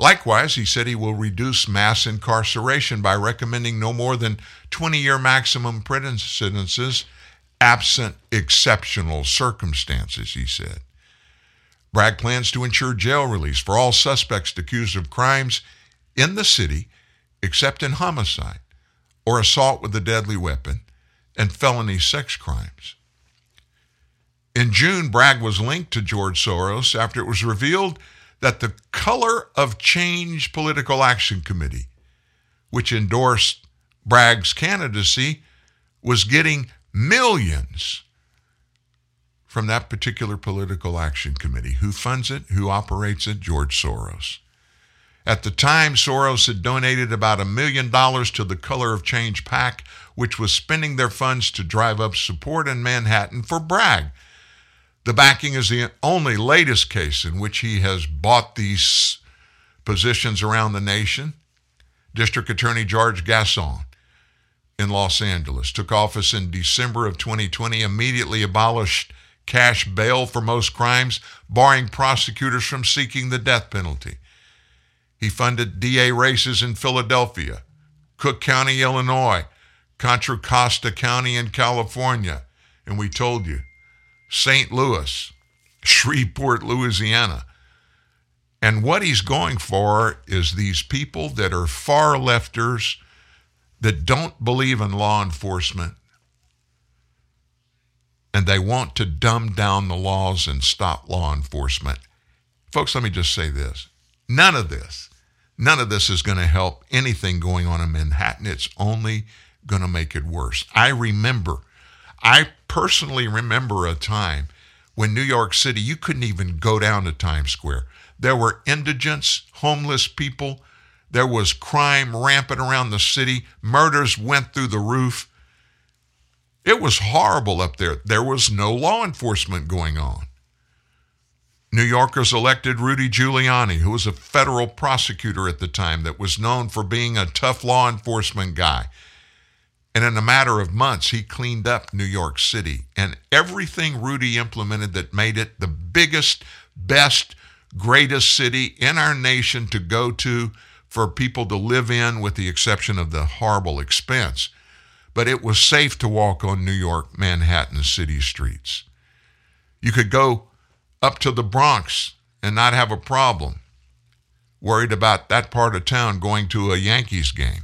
Likewise, he said he will reduce mass incarceration by recommending no more than 20 year maximum prison sentences absent exceptional circumstances, he said. Bragg plans to ensure jail release for all suspects accused of crimes in the city except in homicide. or assault with a deadly weapon and felony sex crimes. In June, Bragg was linked to George Soros after it was revealed that the Color of Change Political Action Committee, which endorsed Bragg's candidacy, was getting millions from that particular political action committee. Who funds it? Who operates it? George Soros. At the time, Soros had donated about a million dollars to the Color of Change PAC, which was spending their funds to drive up support in Manhattan for Bragg. The backing is the only latest case in which he has bought these positions around the nation. District Attorney George Gascon in Los Angeles took office in December of 2020, immediately abolished cash bail for most crimes, barring prosecutors from seeking the death penalty. He funded DA races in Philadelphia, Cook County, Illinois, Contra Costa County in California, and we told you, St. Louis, Shreveport, Louisiana. And what he's going for is these people that are far lefters that don't believe in law enforcement and they want to dumb down the laws and stop law enforcement. Folks, let me just say this. None of this, none of this is going to help anything going on in Manhattan. It's only going to make it worse. I remember, I personally remember a time when New York City, you couldn't even go down to Times Square. There were indigents, homeless people. There was crime rampant around the city. Murders went through the roof. It was horrible up there. There was no law enforcement going on. New Yorkers elected Rudy Giuliani, who was a federal prosecutor at the time that was known for being a tough law enforcement guy. And in a matter of months, he cleaned up New York City. And everything Rudy implemented that made it the biggest, best, greatest city in our nation to go to for people to live in, with the exception of the horrible expense but it was safe to walk on New York, Manhattan city streets. You could go up to the Bronx and not have a problem, worried about that part of town going to a Yankees game.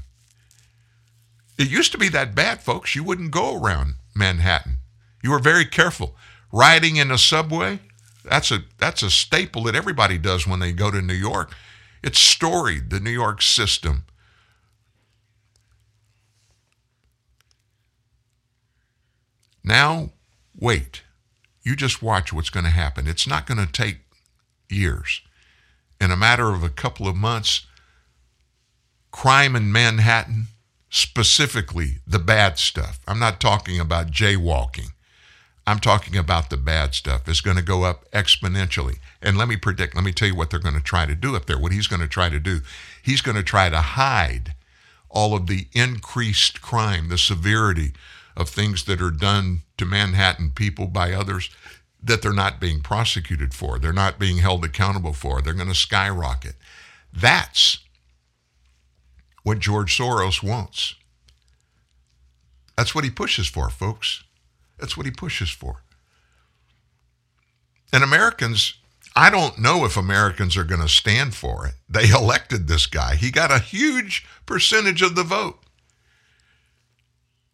It used to be that bad, folks. You wouldn't go around Manhattan. You were very careful. Riding in a subway, that's a that's a staple that everybody does when they go to New York. It's storied, the New York system. Now, wait. You just watch what's going to happen. It's not going to take years. In a matter of a couple of months, crime in Manhattan, specifically the bad stuff, I'm not talking about jaywalking. I'm talking about the bad stuff, is going to go up exponentially. And let me predict, let me tell you what they're going to try to do up there, what he's going to try to do. He's going to try to hide all of the increased crime, the severity of things that are done to Manhattan people by others that they're not being prosecuted for, they're not being held accountable for, they're going to skyrocket. That's what George Soros wants. That's what he pushes for, folks. That's what he pushes for. And Americans, I don't know if Americans are going to stand for it. They elected this guy, he got a huge percentage of the vote.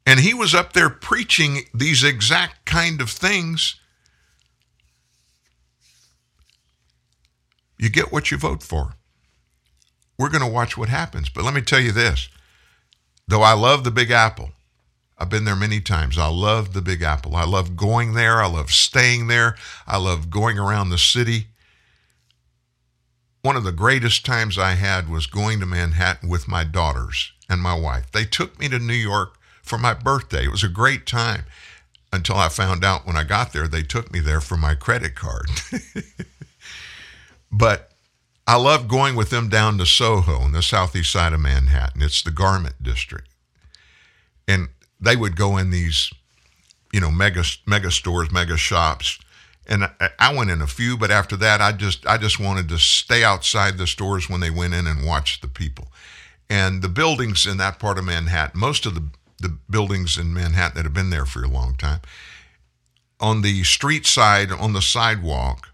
And he was up there preaching these exact kind of things. You get what you vote for. We're going to watch what happens. But let me tell you this though I love the Big Apple, I've been there many times. I love the Big Apple. I love going there. I love staying there. I love going around the city. One of the greatest times I had was going to Manhattan with my daughters and my wife. They took me to New York for my birthday. It was a great time until I found out when I got there they took me there for my credit card. but I love going with them down to Soho on the southeast side of Manhattan. It's the garment district. And they would go in these, you know, mega mega stores, mega shops. And I, went in a few, but after that I just I just wanted to stay outside the stores when they went in and watch the people. And the buildings in that part of Manhattan, most of the the buildings in Manhattan that have been there for a long time. On the street side, on the sidewalk,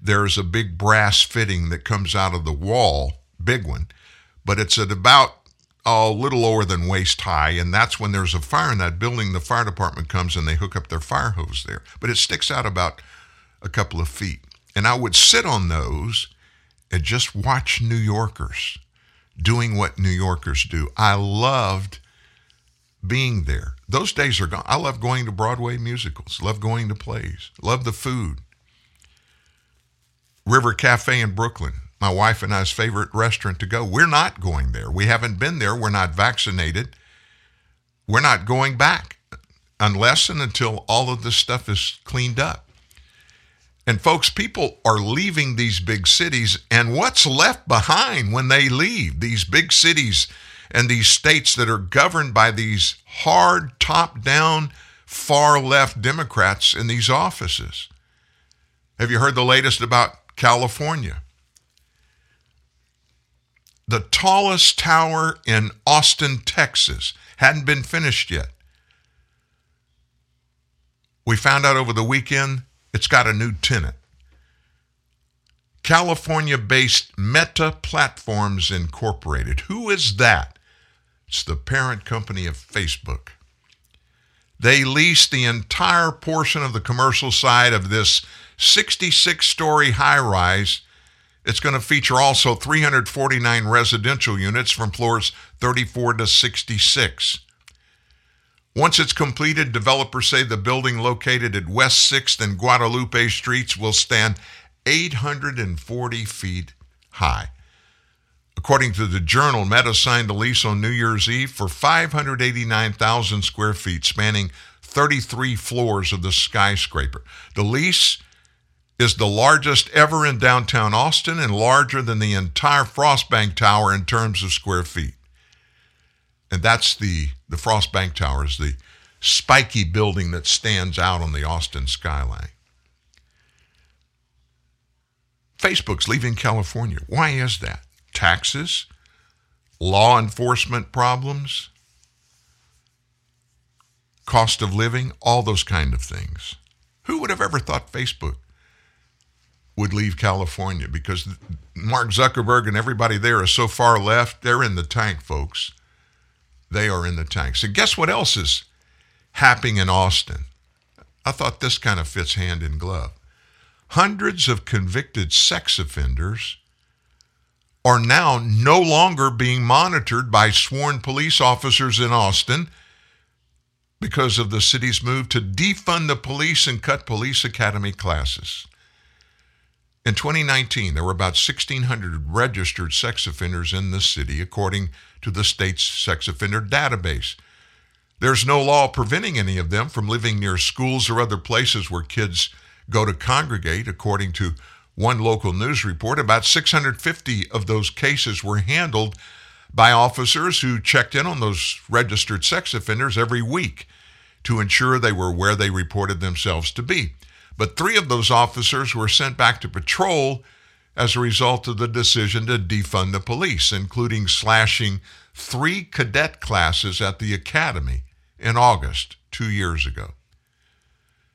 there's a big brass fitting that comes out of the wall, big one, but it's at about a little lower than waist high, and that's when there's a fire in that building. The fire department comes and they hook up their fire hose there, but it sticks out about a couple of feet. And I would sit on those and just watch New Yorkers doing what New Yorkers do. I loved being there. Those days are gone. I love going to Broadway musicals, love going to plays, love the food. River Cafe in Brooklyn, my wife and I's favorite restaurant to go. We're not going there. We haven't been there. We're not vaccinated. We're not going back unless and until all of this stuff is cleaned up. And folks, people are leaving these big cities, and what's left behind when they leave these big cities and these states that are governed by these hard, top down, far left Democrats in these offices? Have you heard the latest about California? The tallest tower in Austin, Texas, hadn't been finished yet. We found out over the weekend it's got a new tenant. California based Meta Platforms Incorporated. Who is that? It's the parent company of Facebook. They leased the entire portion of the commercial side of this 66 story high rise. It's going to feature also 349 residential units from floors 34 to 66. Once it's completed, developers say the building located at West 6th and Guadalupe Streets will stand 840 feet high. According to the Journal, Meta signed a lease on New Year's Eve for 589,000 square feet, spanning 33 floors of the skyscraper. The lease is the largest ever in downtown Austin and larger than the entire Frostbank Tower in terms of square feet. And that's the, the Frostbank Tower is the spiky building that stands out on the Austin skyline. Facebook's leaving California. Why is that? Taxes? Law enforcement problems? Cost of living? All those kind of things. Who would have ever thought Facebook would leave California? Because Mark Zuckerberg and everybody there is so far left, they're in the tank, folks. They are in the tank. So, guess what else is happening in Austin? I thought this kind of fits hand in glove. Hundreds of convicted sex offenders are now no longer being monitored by sworn police officers in Austin because of the city's move to defund the police and cut police academy classes. In 2019, there were about 1,600 registered sex offenders in the city, according to the state's sex offender database. There's no law preventing any of them from living near schools or other places where kids go to congregate, according to one local news report. About 650 of those cases were handled by officers who checked in on those registered sex offenders every week to ensure they were where they reported themselves to be. But three of those officers were sent back to patrol as a result of the decision to defund the police, including slashing three cadet classes at the academy in August two years ago.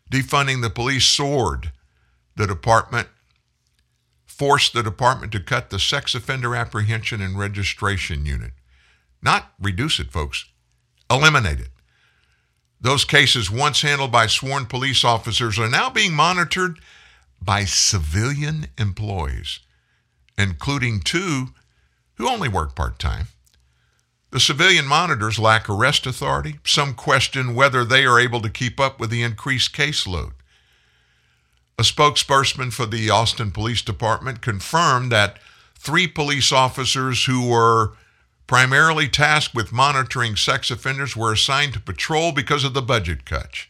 Defunding the police soared the department, forced the department to cut the sex offender apprehension and registration unit. Not reduce it, folks, eliminate it. Those cases, once handled by sworn police officers, are now being monitored by civilian employees, including two who only work part time. The civilian monitors lack arrest authority. Some question whether they are able to keep up with the increased caseload. A spokesperson for the Austin Police Department confirmed that three police officers who were primarily tasked with monitoring sex offenders were assigned to patrol because of the budget cuts.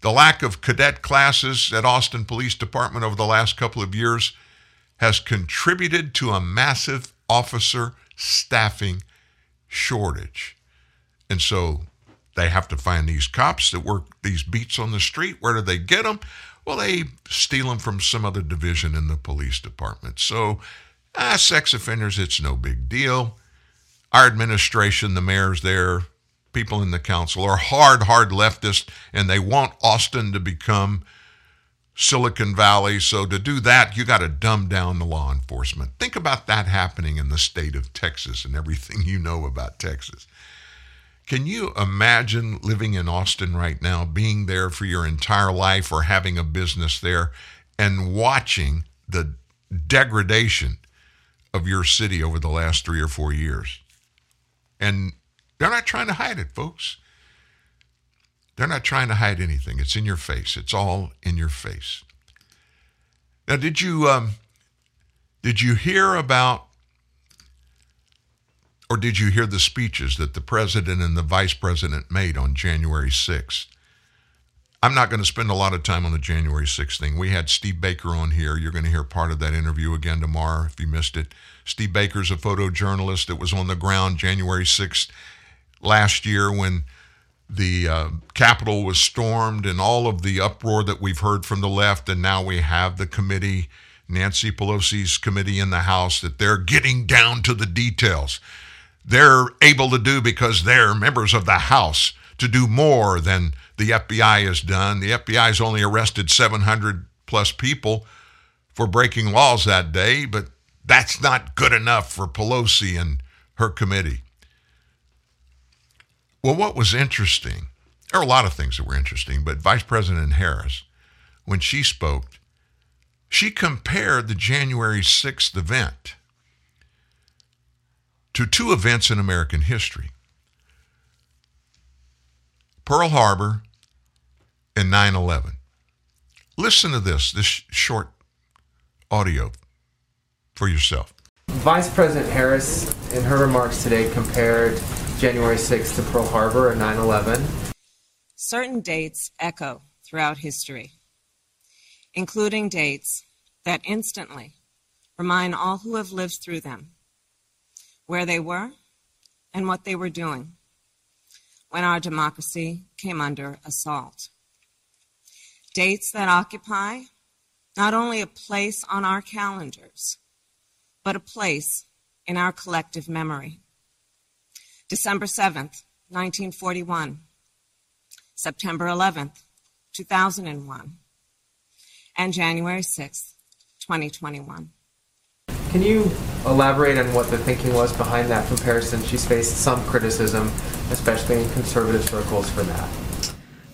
The lack of cadet classes at Austin Police Department over the last couple of years has contributed to a massive officer staffing shortage. And so they have to find these cops that work these beats on the street. Where do they get them? Well, they steal them from some other division in the police department. So, ah, sex offenders, it's no big deal. Our administration, the mayor's there, people in the council are hard, hard leftist, and they want Austin to become Silicon Valley. So to do that, you got to dumb down the law enforcement. Think about that happening in the state of Texas and everything you know about Texas. Can you imagine living in Austin right now, being there for your entire life or having a business there and watching the degradation of your city over the last three or four years? And they're not trying to hide it, folks. They're not trying to hide anything. It's in your face. It's all in your face. Now, did you um, did you hear about or did you hear the speeches that the president and the vice president made on January 6th? I'm not going to spend a lot of time on the January 6th thing. We had Steve Baker on here. You're going to hear part of that interview again tomorrow if you missed it. Steve Baker's a photojournalist that was on the ground January 6th last year when the uh, Capitol was stormed and all of the uproar that we've heard from the left. And now we have the committee, Nancy Pelosi's committee in the House, that they're getting down to the details. They're able to do because they're members of the House to do more than the FBI has done. The FBI has only arrested 700 plus people for breaking laws that day, but that's not good enough for Pelosi and her committee. Well, what was interesting, there are a lot of things that were interesting, but Vice President Harris, when she spoke, she compared the January 6th event to two events in American history Pearl Harbor and 9 11. Listen to this, this short audio for yourself. Vice President Harris, in her remarks today, compared January 6th to Pearl Harbor and 9 11. Certain dates echo throughout history, including dates that instantly remind all who have lived through them where they were and what they were doing when our democracy came under assault. Dates that occupy not only a place on our calendars, but a place in our collective memory. December 7th, 1941, September 11th, 2001, and January 6th, 2021. Can you elaborate on what the thinking was behind that comparison? She's faced some criticism, especially in conservative circles, for that.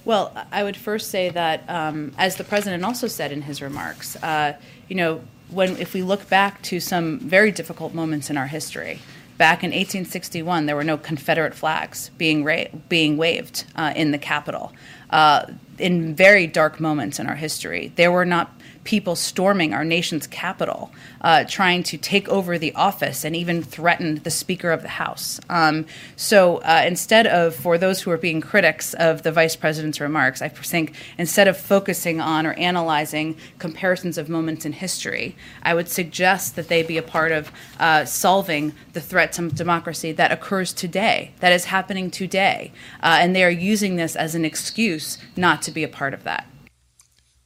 Well, I would first say that, um, as the president also said in his remarks, uh, you know, when if we look back to some very difficult moments in our history, back in 1861, there were no Confederate flags being ra- being waved uh, in the Capitol. Uh, in very dark moments in our history, there were not people storming our nation's Capitol, uh, trying to take over the office and even threaten the Speaker of the House. Um, so uh, instead of, for those who are being critics of the Vice President's remarks, I think instead of focusing on or analyzing comparisons of moments in history, I would suggest that they be a part of uh, solving the threat to democracy that occurs today, that is happening today. Uh, and they are using this as an excuse not to be a part of that.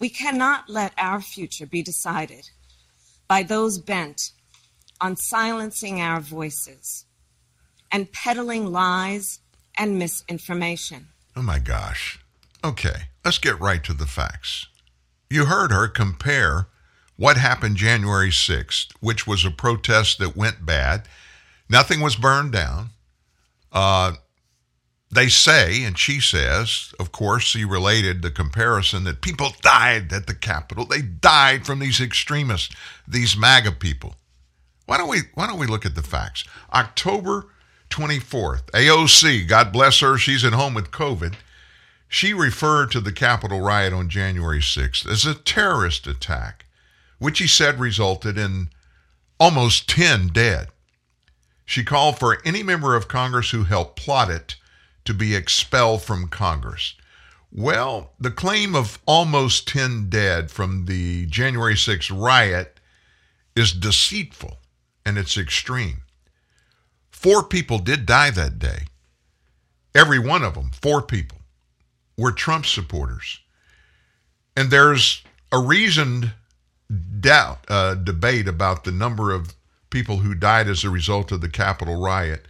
We cannot let our future be decided by those bent on silencing our voices and peddling lies and misinformation. Oh my gosh. Okay, let's get right to the facts. You heard her compare what happened January 6th, which was a protest that went bad. Nothing was burned down. Uh, they say, and she says, of course, she related the comparison that people died at the Capitol. They died from these extremists, these MAGA people. Why don't we why don't we look at the facts? October 24th, AOC, God bless her, she's at home with COVID. She referred to the Capitol riot on January 6th as a terrorist attack, which he said resulted in almost 10 dead. She called for any member of Congress who helped plot it to be expelled from Congress. Well, the claim of almost 10 dead from the January 6th riot is deceitful and it's extreme. Four people did die that day. Every one of them, four people, were Trump supporters. And there's a reasoned doubt, uh, debate about the number of people who died as a result of the Capitol riot.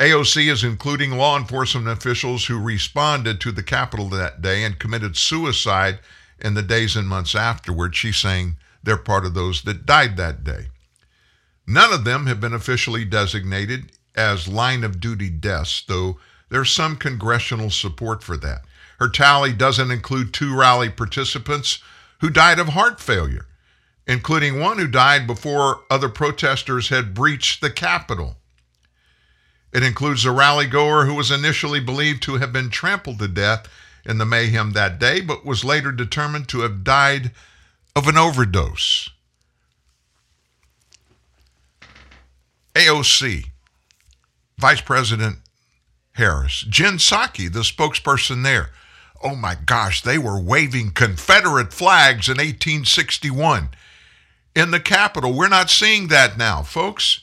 AOC is including law enforcement officials who responded to the Capitol that day and committed suicide in the days and months afterward, she's saying they're part of those that died that day. None of them have been officially designated as line of duty deaths, though there's some congressional support for that. Her tally doesn't include two rally participants who died of heart failure, including one who died before other protesters had breached the Capitol. It includes a rally goer who was initially believed to have been trampled to death in the mayhem that day, but was later determined to have died of an overdose. AOC, Vice President Harris, Jen Psaki, the spokesperson there. Oh my gosh, they were waving Confederate flags in 1861 in the Capitol. We're not seeing that now, folks.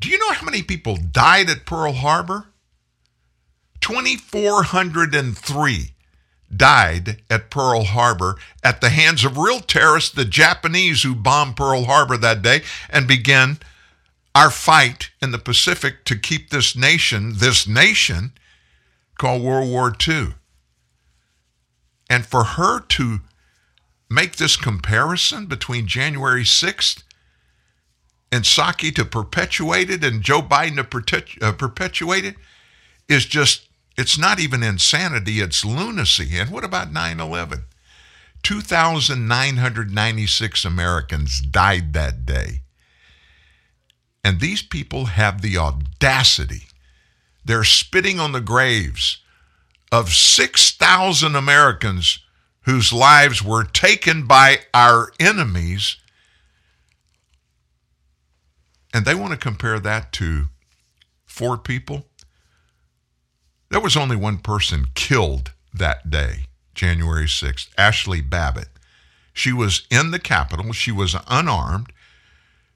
Do you know how many people died at Pearl Harbor? 2,403 died at Pearl Harbor at the hands of real terrorists, the Japanese who bombed Pearl Harbor that day and began our fight in the Pacific to keep this nation, this nation called World War II. And for her to make this comparison between January 6th and Psaki to perpetuate it and Joe Biden to perpetu- uh, perpetuate it is just, it's not even insanity, it's lunacy. And what about 9 11? 2,996 Americans died that day. And these people have the audacity. They're spitting on the graves of 6,000 Americans whose lives were taken by our enemies. And they want to compare that to four people. There was only one person killed that day, January 6th, Ashley Babbitt. She was in the Capitol. She was unarmed.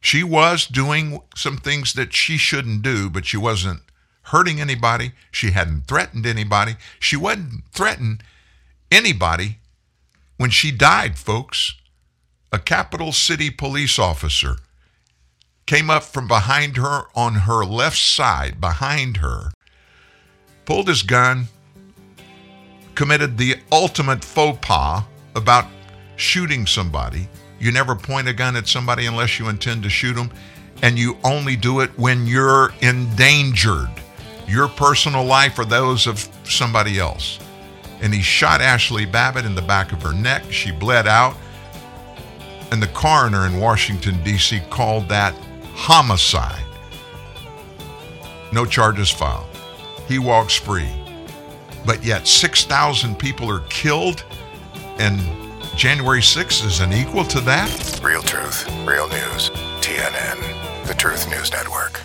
She was doing some things that she shouldn't do, but she wasn't hurting anybody. She hadn't threatened anybody. She wasn't threatening anybody when she died, folks. A capital city police officer came up from behind her on her left side, behind her, pulled his gun, committed the ultimate faux pas about shooting somebody. You never point a gun at somebody unless you intend to shoot them, and you only do it when you're endangered, your personal life or those of somebody else. And he shot Ashley Babbitt in the back of her neck. She bled out. And the coroner in Washington, D.C. called that homicide. No charges filed. He walks free. But yet 6,000 people are killed, and January 6th is an equal to that? Real truth, real news. TNN, the Truth News Network.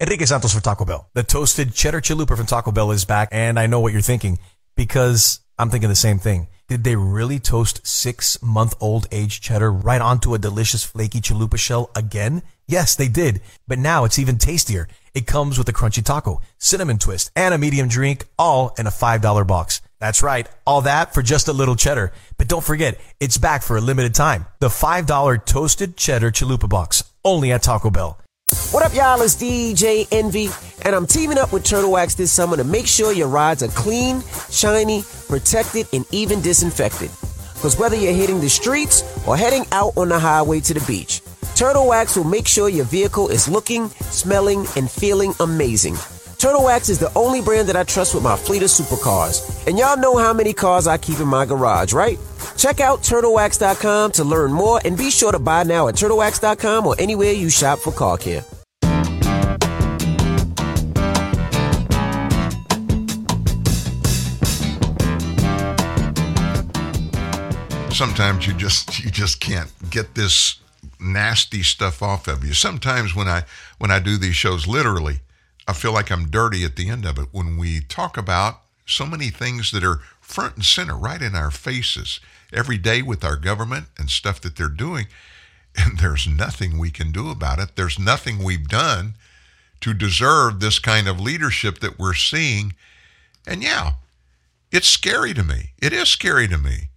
Enrique Santos for Taco Bell. The toasted cheddar chalupa from Taco Bell is back, and I know what you're thinking because I'm thinking the same thing. Did they really toast six month old aged cheddar right onto a delicious flaky chalupa shell again? Yes, they did. But now it's even tastier. It comes with a crunchy taco, cinnamon twist, and a medium drink, all in a $5 box. That's right, all that for just a little cheddar. But don't forget, it's back for a limited time. The $5 toasted cheddar chalupa box, only at Taco Bell. What up, y'all? It's DJ Envy, and I'm teaming up with Turtle Wax this summer to make sure your rides are clean, shiny, protected, and even disinfected. Because whether you're hitting the streets or heading out on the highway to the beach, Turtle Wax will make sure your vehicle is looking, smelling, and feeling amazing. Turtle Wax is the only brand that I trust with my fleet of supercars. And y'all know how many cars I keep in my garage, right? Check out turtlewax.com to learn more and be sure to buy now at turtlewax.com or anywhere you shop for car care. sometimes you just you just can't get this nasty stuff off of you. Sometimes when I when I do these shows literally, I feel like I'm dirty at the end of it when we talk about so many things that are front and center right in our faces every day with our government and stuff that they're doing and there's nothing we can do about it. There's nothing we've done to deserve this kind of leadership that we're seeing. And yeah, it's scary to me. It is scary to me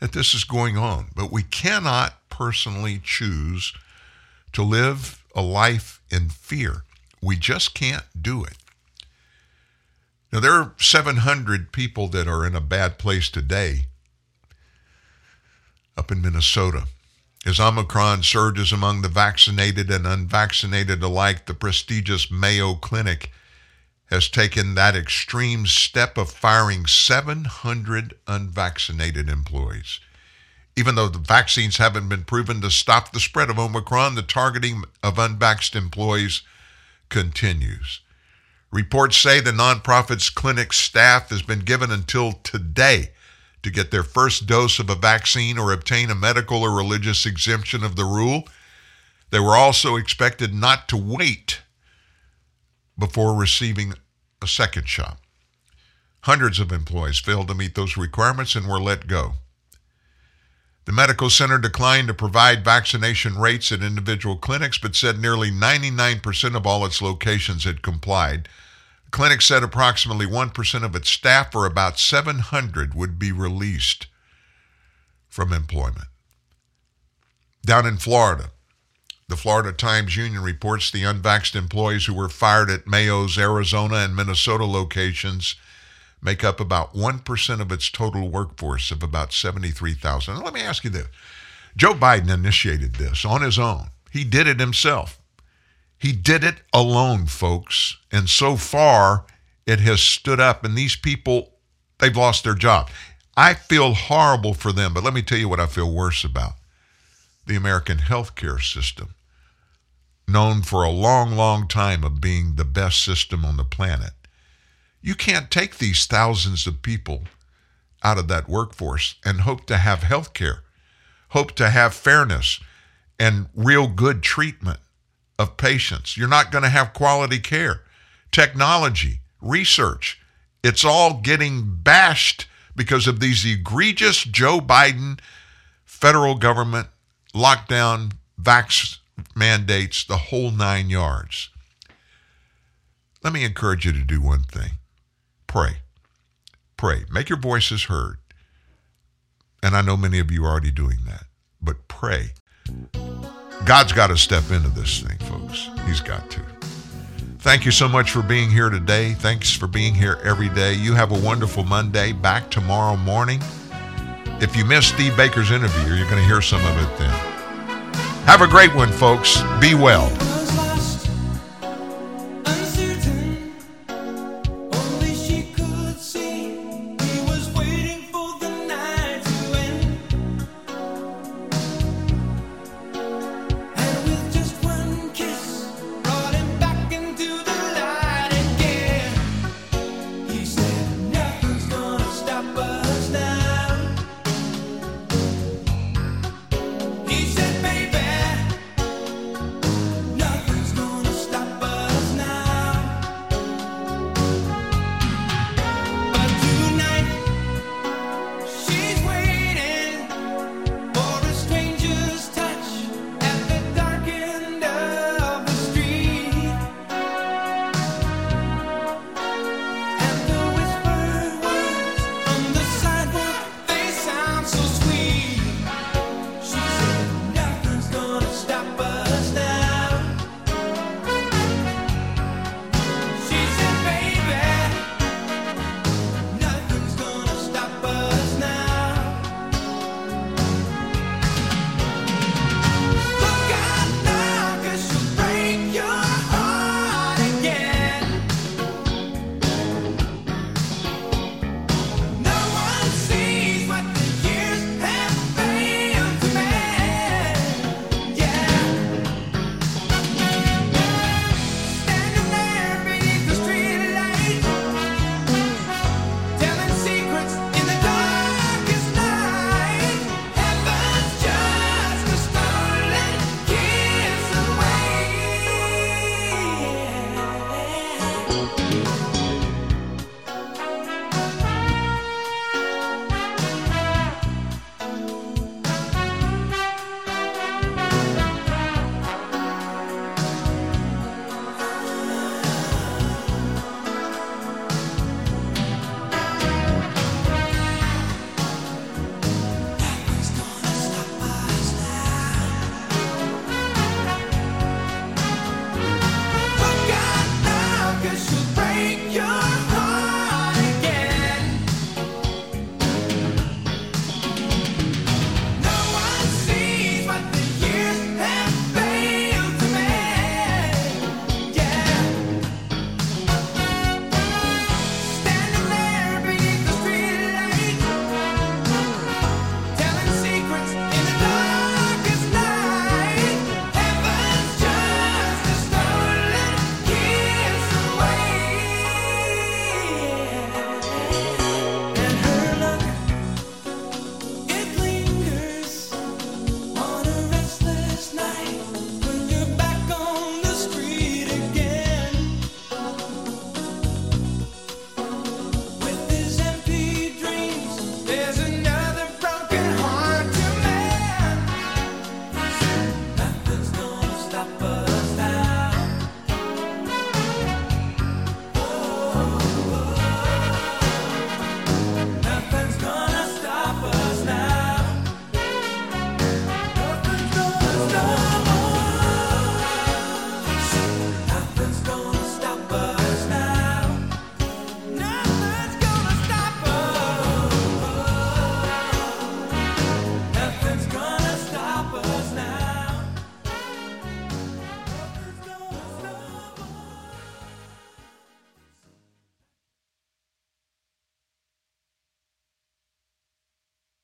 that this is going on, but we cannot personally choose to live a life in fear. We just can't do it. Now, there are 700 people that are in a bad place today up in Minnesota. As Omicron surges among the vaccinated and unvaccinated alike, the prestigious Mayo Clinic has taken that extreme step of firing 700 unvaccinated employees. Even though the vaccines haven't been proven to stop the spread of Omicron, the targeting of unvaxxed employees continues. Reports say the nonprofit's clinic staff has been given until today to get their first dose of a vaccine or obtain a medical or religious exemption of the rule. They were also expected not to wait before receiving a second shot. Hundreds of employees failed to meet those requirements and were let go. The medical center declined to provide vaccination rates at individual clinics, but said nearly 99% of all its locations had complied. Clinic said approximately 1% of its staff, or about 700, would be released from employment. Down in Florida, the Florida Times Union reports the unvaxxed employees who were fired at Mayo's Arizona and Minnesota locations make up about 1% of its total workforce of about 73,000. Let me ask you this Joe Biden initiated this on his own, he did it himself. He did it alone, folks. And so far, it has stood up, and these people, they've lost their job. I feel horrible for them, but let me tell you what I feel worse about the American healthcare system, known for a long, long time of being the best system on the planet. You can't take these thousands of people out of that workforce and hope to have healthcare, hope to have fairness and real good treatment of patients. You're not going to have quality care. Technology, research, it's all getting bashed because of these egregious Joe Biden federal government lockdown, vax mandates, the whole nine yards. Let me encourage you to do one thing pray. Pray. Make your voices heard. And I know many of you are already doing that, but pray. God's got to step into this thing, folks. He's got to. Thank you so much for being here today. Thanks for being here every day. You have a wonderful Monday. Back tomorrow morning. If you missed Steve Baker's interview, you're going to hear some of it then. Have a great one, folks. Be well.